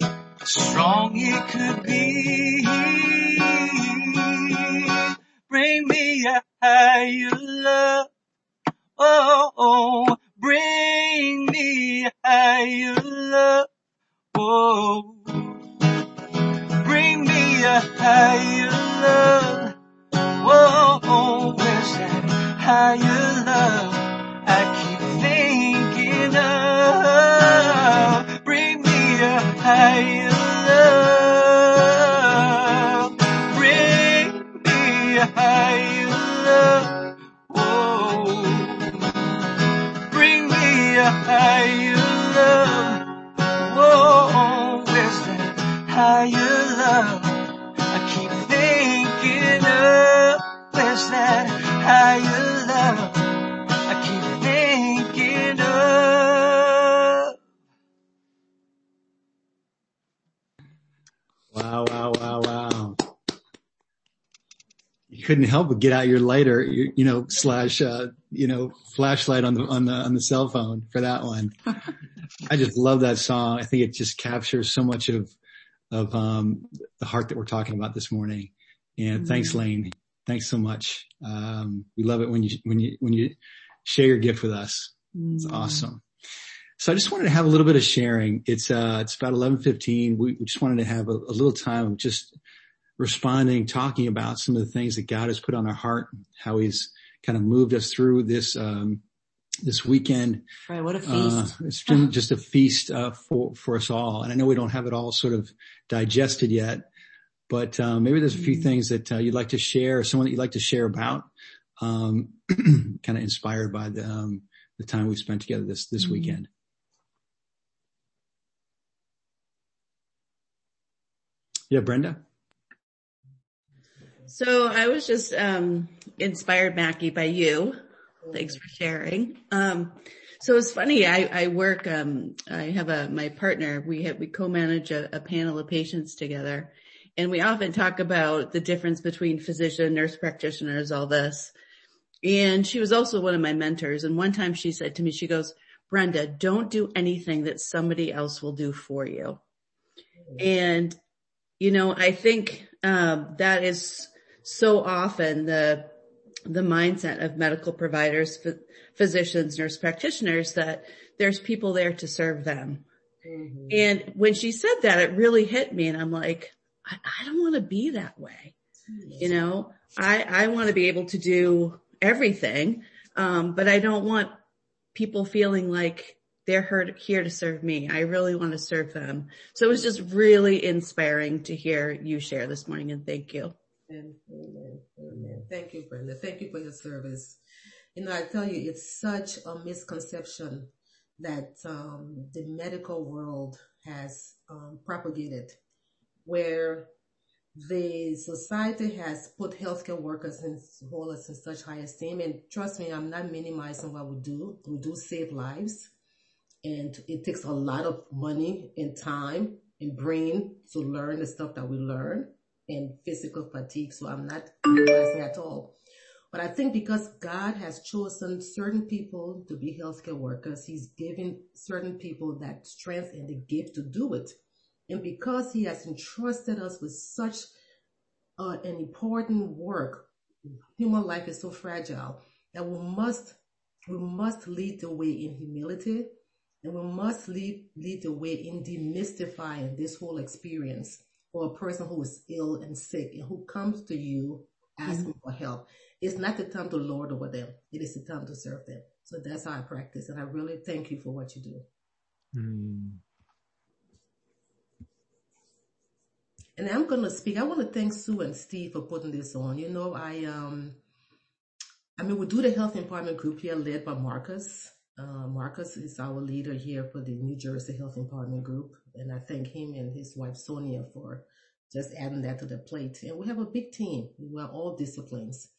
how strong it could be. Bring me a higher love. Oh, oh, bring me a higher love. Oh, bring me a higher love. Whoa, where's that higher love I keep thinking of? Bring me a higher higher love I keep thinking of? Where's that higher love I keep thinking of? Wow, wow, wow, wow. You couldn't help but get out your lighter, you, you know, slash, uh, you know, flashlight on the, on the, on the cell phone for that one. I just love that song. I think it just captures so much of, of, um, the heart that we're talking about this morning. And thanks, Lane. Thanks so much. Um, we love it when you, when you, when you share your gift with us. It's awesome. So I just wanted to have a little bit of sharing. It's, uh, it's about 1115. We, we just wanted to have a, a little time of just responding, talking about some of the things that God has put on our heart, how he's kind of moved us through this, um, this weekend. Right. What a Uh, feast. it's been just a feast, uh, for, for us all. And I know we don't have it all sort of digested yet, but, um, maybe there's a few things that uh, you'd like to share or someone that you'd like to share about, um, kind of inspired by the, um, the time we've spent together this, this weekend. Yeah, Brenda? So I was just um, inspired, Mackie, by you. Thanks for sharing. Um, so it's funny. I, I work. Um, I have a my partner. We have we co-manage a, a panel of patients together, and we often talk about the difference between physician, nurse practitioners, all this. And she was also one of my mentors. And one time she said to me, she goes, "Brenda, don't do anything that somebody else will do for you." And you know, I think um, that is so often the the mindset of medical providers, ph- physicians, nurse practitioners that there's people there to serve them. And when she said that, it really hit me, and I'm like, I, I don't want to be that way. You know, I I want to be able to do everything, um, but I don't want people feeling like they're here to serve me. I really want to serve them. So it was just really inspiring to hear you share this morning and thank you. Amen. Amen. Amen. Thank you, Brenda. Thank you for your service. You know, I tell you, it's such a misconception that um, the medical world has um, propagated, where the society has put healthcare workers and holders in such high esteem. And trust me, I'm not minimizing what we do. We do save lives, and it takes a lot of money and time and brain to learn the stuff that we learn and physical fatigue. So I'm not minimizing at all. But I think because God has chosen certain people to be healthcare workers, He's given certain people that strength and the gift to do it. And because He has entrusted us with such uh, an important work, human life is so fragile that we must we must lead the way in humility and we must lead lead the way in demystifying this whole experience for a person who is ill and sick and who comes to you asking for help. It's not the time to lord over them. It is the time to serve them. So that's how I practice. And I really thank you for what you do. And I'm going to speak. I want to thank Sue and Steve for putting this on. You know, I, um, I mean, we do the health empowerment group here led by Marcus. Uh, Marcus is our leader here for the New Jersey Health Empowerment Group. And I thank him and his wife Sonia for just adding that to the plate. And we have a big team. We are all disciplines.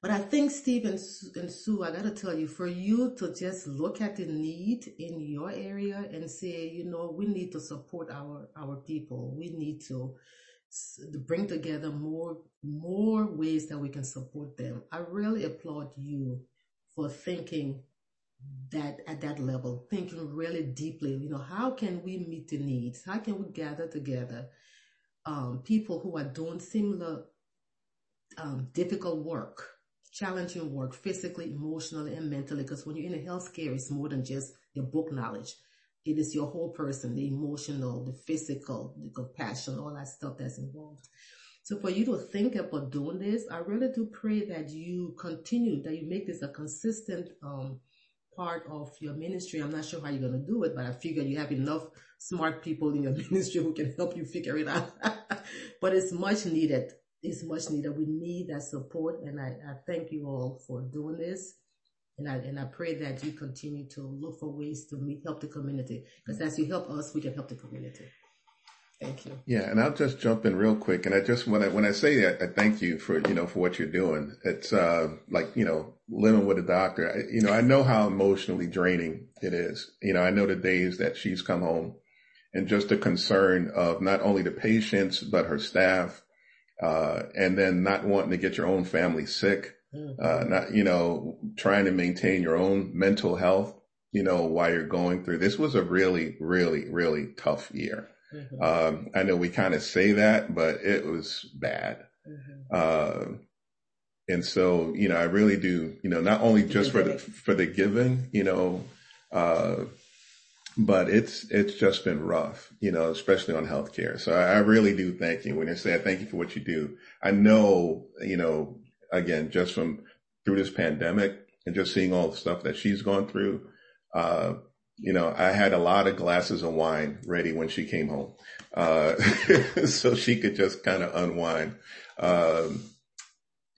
But I think Steve and, and Sue, I gotta tell you, for you to just look at the need in your area and say, you know, we need to support our, our people. We need to bring together more, more ways that we can support them. I really applaud you for thinking that at that level, thinking really deeply, you know, how can we meet the needs? How can we gather together um, people who are doing similar um, difficult work, challenging work, physically, emotionally, and mentally? Because when you're in healthcare, it's more than just your book knowledge. It is your whole person, the emotional, the physical, the compassion, all that stuff that's involved. So for you to think about doing this, I really do pray that you continue, that you make this a consistent um, part of your ministry. I'm not sure how you're going to do it, but I figure you have enough smart people in your ministry who can help you figure it out. but it's much needed. It's much needed. We need that support. And I, I thank you all for doing this. And I, and I pray that you continue to look for ways to meet, help the community. Because as you help us, we can help the community. Thank you. Yeah, and I'll just jump in real quick. And I just when I when I say that, I thank you for you know for what you're doing. It's uh like you know living with a doctor. I, you know I know how emotionally draining it is. You know I know the days that she's come home, and just the concern of not only the patients but her staff, uh, and then not wanting to get your own family sick. Mm-hmm. Uh, not you know trying to maintain your own mental health. You know while you're going through this was a really really really tough year. Mm-hmm. Um, I know we kind of say that, but it was bad. Mm-hmm. Uh, and so, you know, I really do, you know, not only just for the, for the giving, you know, uh, but it's, it's just been rough, you know, especially on healthcare. So I, I really do thank you when I say I thank you for what you do. I know, you know, again, just from through this pandemic and just seeing all the stuff that she's gone through, uh, you know, I had a lot of glasses of wine ready when she came home. Uh, so she could just kind of unwind. Um,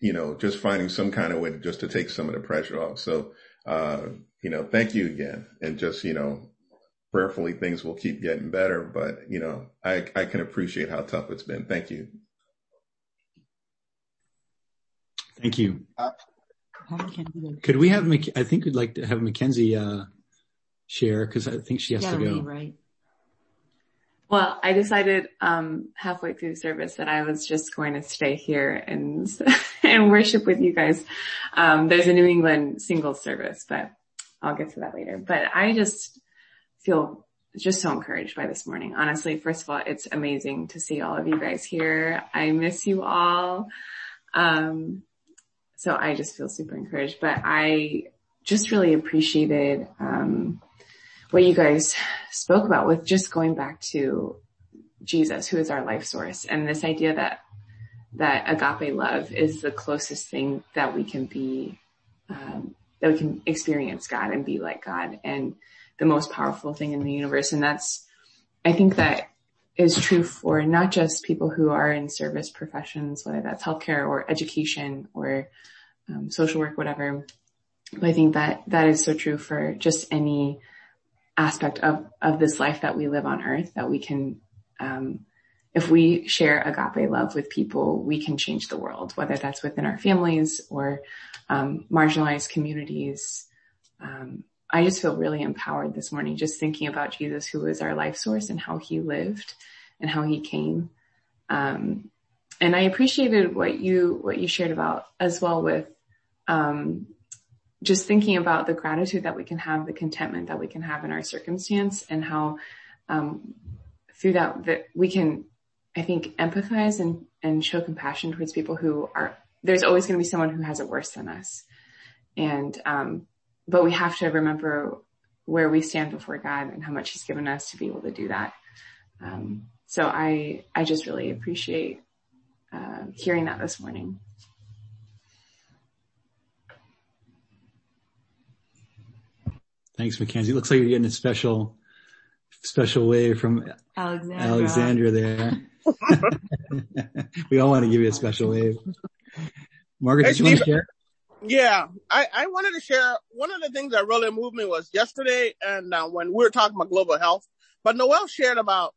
you know, just finding some kind of way to, just to take some of the pressure off. So, uh, you know, thank you again. And just, you know, prayerfully things will keep getting better, but you know, I, I can appreciate how tough it's been. Thank you. Thank you. Could we have, I think we'd like to have Mackenzie, uh, share because I think she has to go. Leave, right. Well, I decided um, halfway through the service that I was just going to stay here and and worship with you guys. Um, there's a New England singles service, but I'll get to that later. But I just feel just so encouraged by this morning. Honestly, first of all, it's amazing to see all of you guys here. I miss you all. Um, so I just feel super encouraged, but I just really appreciated, um, what you guys spoke about with just going back to Jesus, who is our life source and this idea that, that agape love is the closest thing that we can be, um, that we can experience God and be like God and the most powerful thing in the universe. And that's, I think that is true for not just people who are in service professions, whether that's healthcare or education or um, social work, whatever. But I think that that is so true for just any aspect of, of this life that we live on earth that we can, um, if we share agape love with people, we can change the world, whether that's within our families or, um, marginalized communities. Um, I just feel really empowered this morning just thinking about Jesus, who is our life source and how he lived and how he came. Um, and I appreciated what you, what you shared about as well with, um, just thinking about the gratitude that we can have, the contentment that we can have in our circumstance and how, um, through that, that we can, I think, empathize and, and show compassion towards people who are, there's always going to be someone who has it worse than us. And, um, but we have to remember where we stand before God and how much he's given us to be able to do that. Um, so I, I just really appreciate, uh, hearing that this morning. Thanks, Mackenzie. Looks like you're getting a special, special wave from Alexandra, Alexandra there. we all want to give you a special wave. Margaret, Hey, did you want to share? Yeah, I, I wanted to share one of the things that really moved me was yesterday and uh, when we were talking about global health, but Noel shared about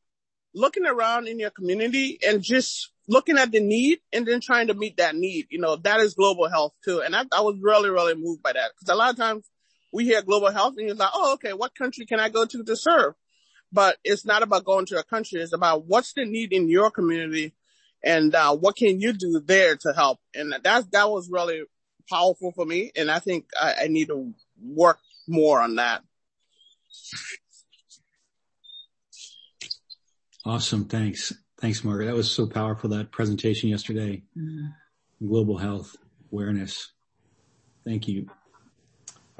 looking around in your community and just looking at the need and then trying to meet that need. You know, that is global health too. And I, I was really, really moved by that because a lot of times we hear global health and you're like, oh, okay, what country can I go to to serve? But it's not about going to a country. It's about what's the need in your community and uh, what can you do there to help. And that that was really powerful for me. And I think I, I need to work more on that. Awesome. Thanks. Thanks, Margaret. That was so powerful, that presentation yesterday. Mm-hmm. Global health awareness. Thank you.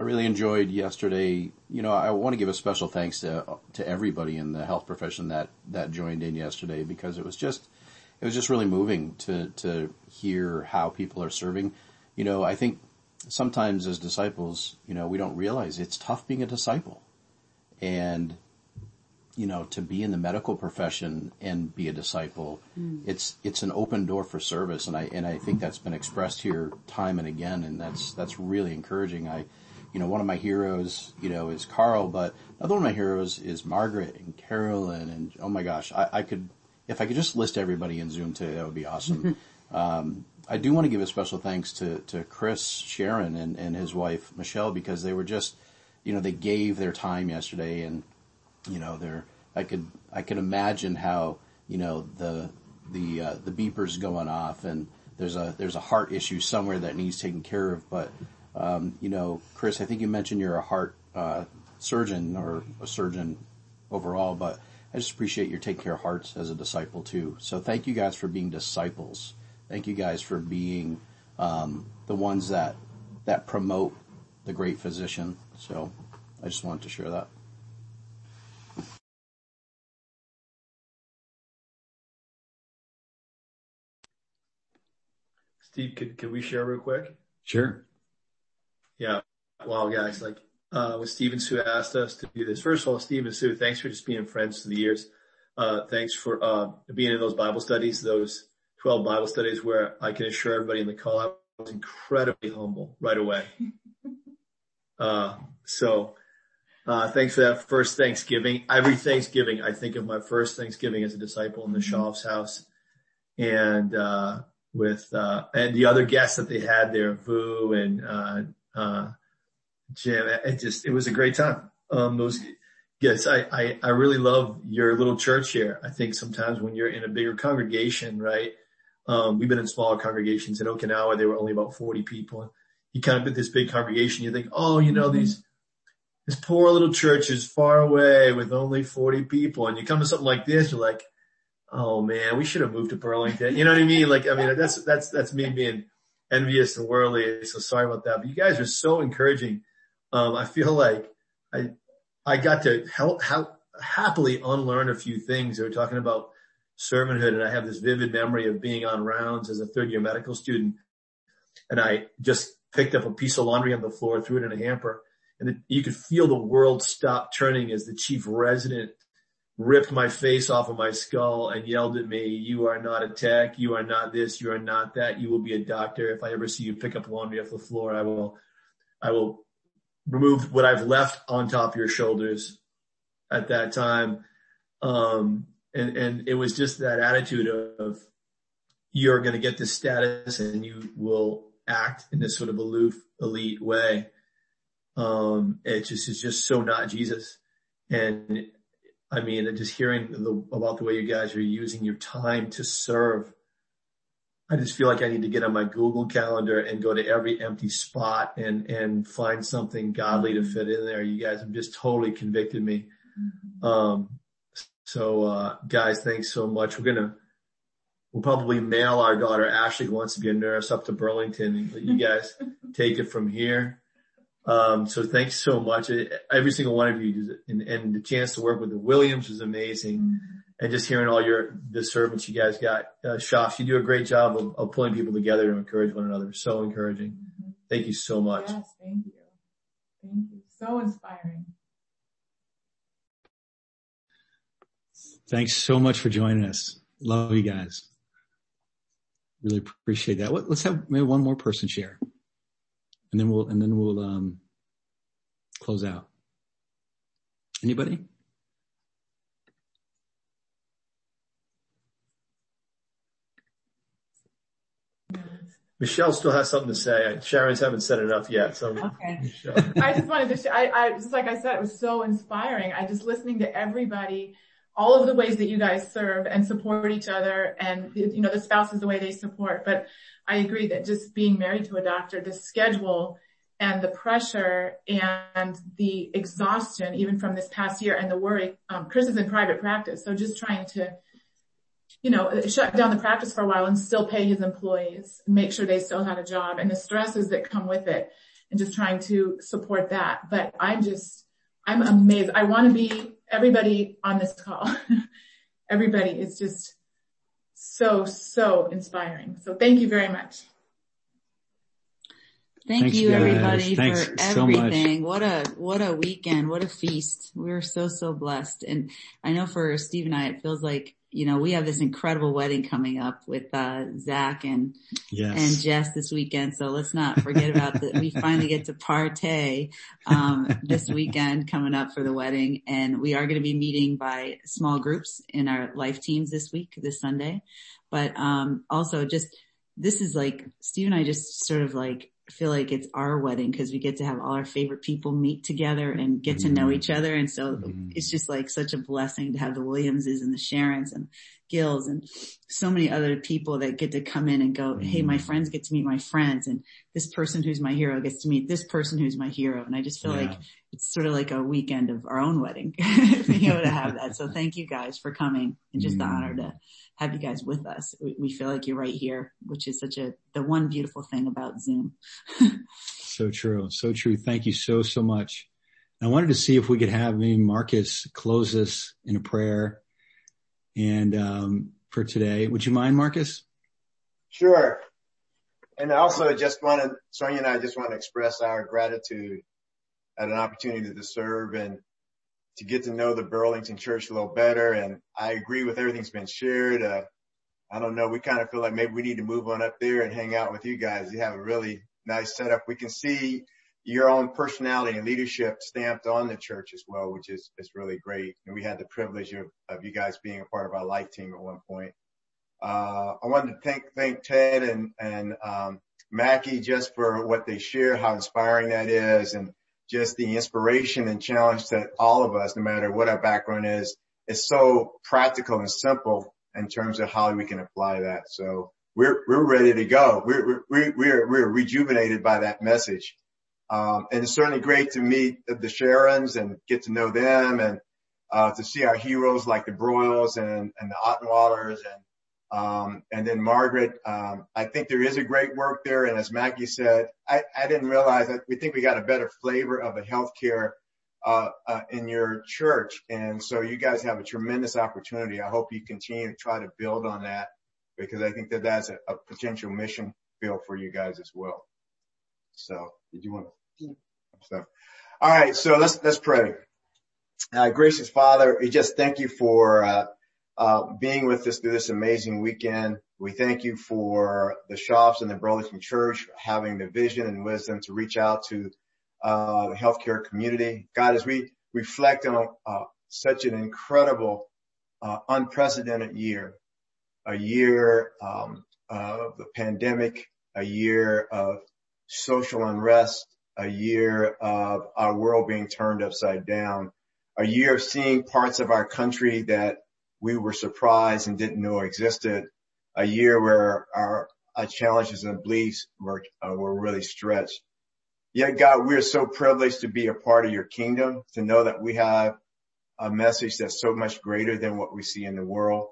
I really enjoyed yesterday. You know, I want to give a special thanks to to everybody in the health profession that that joined in yesterday because it was just it was just really moving to to hear how people are serving. You know, I think sometimes as disciples, you know, we don't realize it's tough being a disciple. And you know, to be in the medical profession and be a disciple, mm. it's, it's an open door for service. And I, and I think that's been expressed here time and again. And that's, that's really encouraging. I, you know, one of my heroes, you know, is Carl, but another one of my heroes is Margaret and Carolyn. And oh my gosh, I, I could, if I could just list everybody in Zoom today, that would be awesome. um, I do want to give a special thanks to, to Chris Sharon and, and his wife Michelle because they were just, you know, they gave their time yesterday and you know, there, I could, I could imagine how, you know, the, the, uh, the beepers going off and there's a, there's a heart issue somewhere that needs taken care of. But, um, you know, Chris, I think you mentioned you're a heart, uh, surgeon or a surgeon overall, but I just appreciate your taking care of hearts as a disciple too. So thank you guys for being disciples. Thank you guys for being, um, the ones that, that promote the great physician. So I just wanted to share that. Steve, could, could we share real quick? Sure. Yeah. Wow, guys, like, uh, when Steve and Sue asked us to do this, first of all, Steve and Sue, thanks for just being friends through the years. Uh, thanks for, uh, being in those Bible studies, those 12 Bible studies where I can assure everybody in the call, I was incredibly humble right away. Uh, so, uh, thanks for that first Thanksgiving. Every Thanksgiving, I think of my first Thanksgiving as a disciple in the mm-hmm. Schaaf's house. And, uh, with uh, and the other guests that they had there, Vu and uh, Jim. It just it was a great time. Um, those yes, I, I I really love your little church here. I think sometimes when you're in a bigger congregation, right? Um, we've been in smaller congregations in Okinawa. There were only about 40 people. You kind of get this big congregation. You think, oh, you know, these, this poor little church is far away with only 40 people. And you come to something like this, you're like, oh man, we should have moved to Burlington. You know what I mean? Like, I mean, that's, that's, that's me being envious and worldly. So sorry about that, but you guys are so encouraging. Um, I feel like I, I got to help, help happily unlearn a few things. They were talking about servanthood and I have this vivid memory of being on rounds as a third year medical student. And I just picked up a piece of laundry on the floor, threw it in a hamper and you could feel the world stop turning as the chief resident ripped my face off of my skull and yelled at me, you are not a tech, you are not this, you are not that, you will be a doctor. If I ever see you pick up laundry off the floor, I will, I will remove what I've left on top of your shoulders at that time. Um, and, and it was just that attitude of, you're going to get this status and you will act in this sort of aloof, elite way. Um, it just is just so not Jesus. And I mean, just hearing the, about the way you guys are using your time to serve, I just feel like I need to get on my Google calendar and go to every empty spot and, and find something godly to fit in there. You guys have just totally convicted me. Mm-hmm. Um, so, uh, guys, thanks so much. We're going to, we'll probably mail our daughter Ashley who wants to be a nurse up to Burlington. You guys take it from here. Um, so thanks so much. Every single one of you and, and the chance to work with the Williams was amazing. Mm-hmm. And just hearing all your, the servants you guys got, uh, Schaaf, you do a great job of, of, pulling people together to encourage one another. So encouraging. Mm-hmm. Thank you so much. Yes, thank you. Thank you. So inspiring. Thanks so much for joining us. Love you guys. Really appreciate that. Let's have maybe one more person share. And then we'll and then we'll um, close out. Anybody? Michelle still has something to say. Sharon's haven't said enough yet. So okay. I just wanted to. Sh- I, I just like I said, it was so inspiring. I just listening to everybody, all of the ways that you guys serve and support each other, and you know the spouses the way they support. But I agree that just being married to a doctor, the schedule and the pressure and the exhaustion, even from this past year, and the worry. Um, Chris is in private practice, so just trying to you know, shut down the practice for a while and still pay his employees, make sure they still had a job and the stresses that come with it and just trying to support that. But I'm just, I'm amazed. I want to be everybody on this call. everybody is just so, so inspiring. So thank you very much. Thank Thanks, you guys. everybody Thanks for everything. So what a, what a weekend. What a feast. We are so, so blessed. And I know for Steve and I, it feels like you know, we have this incredible wedding coming up with, uh, Zach and, yes. and Jess this weekend. So let's not forget about that. we finally get to partay, um, this weekend coming up for the wedding. And we are going to be meeting by small groups in our life teams this week, this Sunday. But, um, also just, this is like, Steve and I just sort of like feel like it's our wedding because we get to have all our favorite people meet together and get to know mm-hmm. each other. And so mm-hmm. it's just like such a blessing to have the Williamses and the Sharons and Gills and so many other people that get to come in and go, mm-hmm. Hey, my mm-hmm. friends get to meet my friends and this person who's my hero gets to meet this person who's my hero. And I just feel yeah. like it's sort of like a weekend of our own wedding, being able to have that. So thank you guys for coming and just the honor to have you guys with us. We, we feel like you're right here, which is such a, the one beautiful thing about Zoom. so true. So true. Thank you so, so much. I wanted to see if we could have maybe Marcus close us in a prayer and, um, for today. Would you mind, Marcus? Sure. And I also just want to, Sonia and I just want to express our gratitude at an opportunity to serve and to get to know the Burlington church a little better. And I agree with everything's been shared. Uh, I don't know. We kind of feel like maybe we need to move on up there and hang out with you guys. You have a really nice setup. We can see your own personality and leadership stamped on the church as well, which is, is really great. And we had the privilege of, of you guys being a part of our life team at one point. Uh, I wanted to thank, thank Ted and, and, um, Mackie just for what they share, how inspiring that is. And just the inspiration and challenge that all of us, no matter what our background is, is so practical and simple in terms of how we can apply that. So we're, we're ready to go. We're, we're, we're, we're rejuvenated by that message. Um, and it's certainly great to meet the Sharons and get to know them and, uh, to see our heroes like the Broyles and, and the Ottenwallers and and then Margaret, um, I think there is a great work there. And as Mackie said, I, I didn't realize that we think we got a better flavor of the healthcare uh, uh, in your church. And so you guys have a tremendous opportunity. I hope you continue to try to build on that because I think that that's a, a potential mission field for you guys as well. So did you want to? All right. So let's, let's pray. Uh, gracious Father, we just thank you for, being with us through this amazing weekend. We thank you for the Schaafs and the Burlington Church having the vision and wisdom to reach out to uh, the healthcare community. God, as we reflect on uh, such an incredible, uh, unprecedented year, a year um, of the pandemic, a year of social unrest, a year of our world being turned upside down, a year of seeing parts of our country that we were surprised and didn't know existed. A year where our, our challenges and beliefs were, uh, were really stretched. Yet God, we're so privileged to be a part of your kingdom, to know that we have a message that's so much greater than what we see in the world.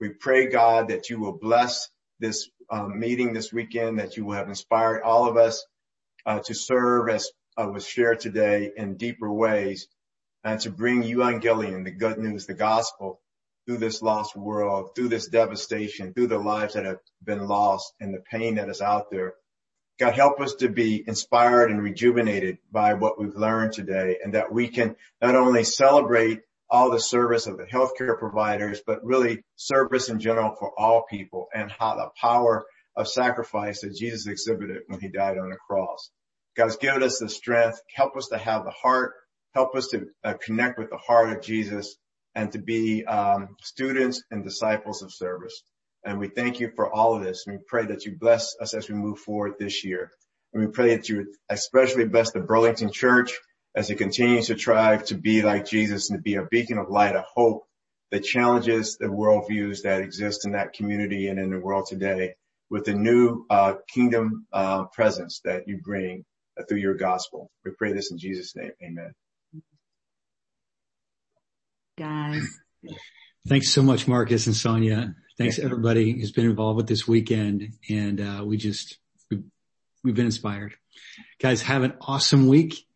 We pray God that you will bless this um, meeting this weekend, that you will have inspired all of us uh, to serve as uh, was shared today in deeper ways and to bring you evangelion, the good news, the gospel through this lost world, through this devastation, through the lives that have been lost and the pain that is out there. God, help us to be inspired and rejuvenated by what we've learned today and that we can not only celebrate all the service of the healthcare providers, but really service in general for all people and how the power of sacrifice that Jesus exhibited when he died on the cross. God's given us the strength. Help us to have the heart. Help us to uh, connect with the heart of Jesus and to be um, students and disciples of service. And we thank you for all of this. And we pray that you bless us as we move forward this year. And we pray that you especially bless the Burlington church as it continues to strive to be like Jesus and to be a beacon of light, of hope that challenges the worldviews that exist in that community and in the world today with the new uh, kingdom uh, presence that you bring through your gospel. We pray this in Jesus' name. Amen. Guys. Thanks so much, Marcus and Sonia. Thanks everybody who's been involved with this weekend. And uh, we just, we've, we've been inspired. Guys, have an awesome week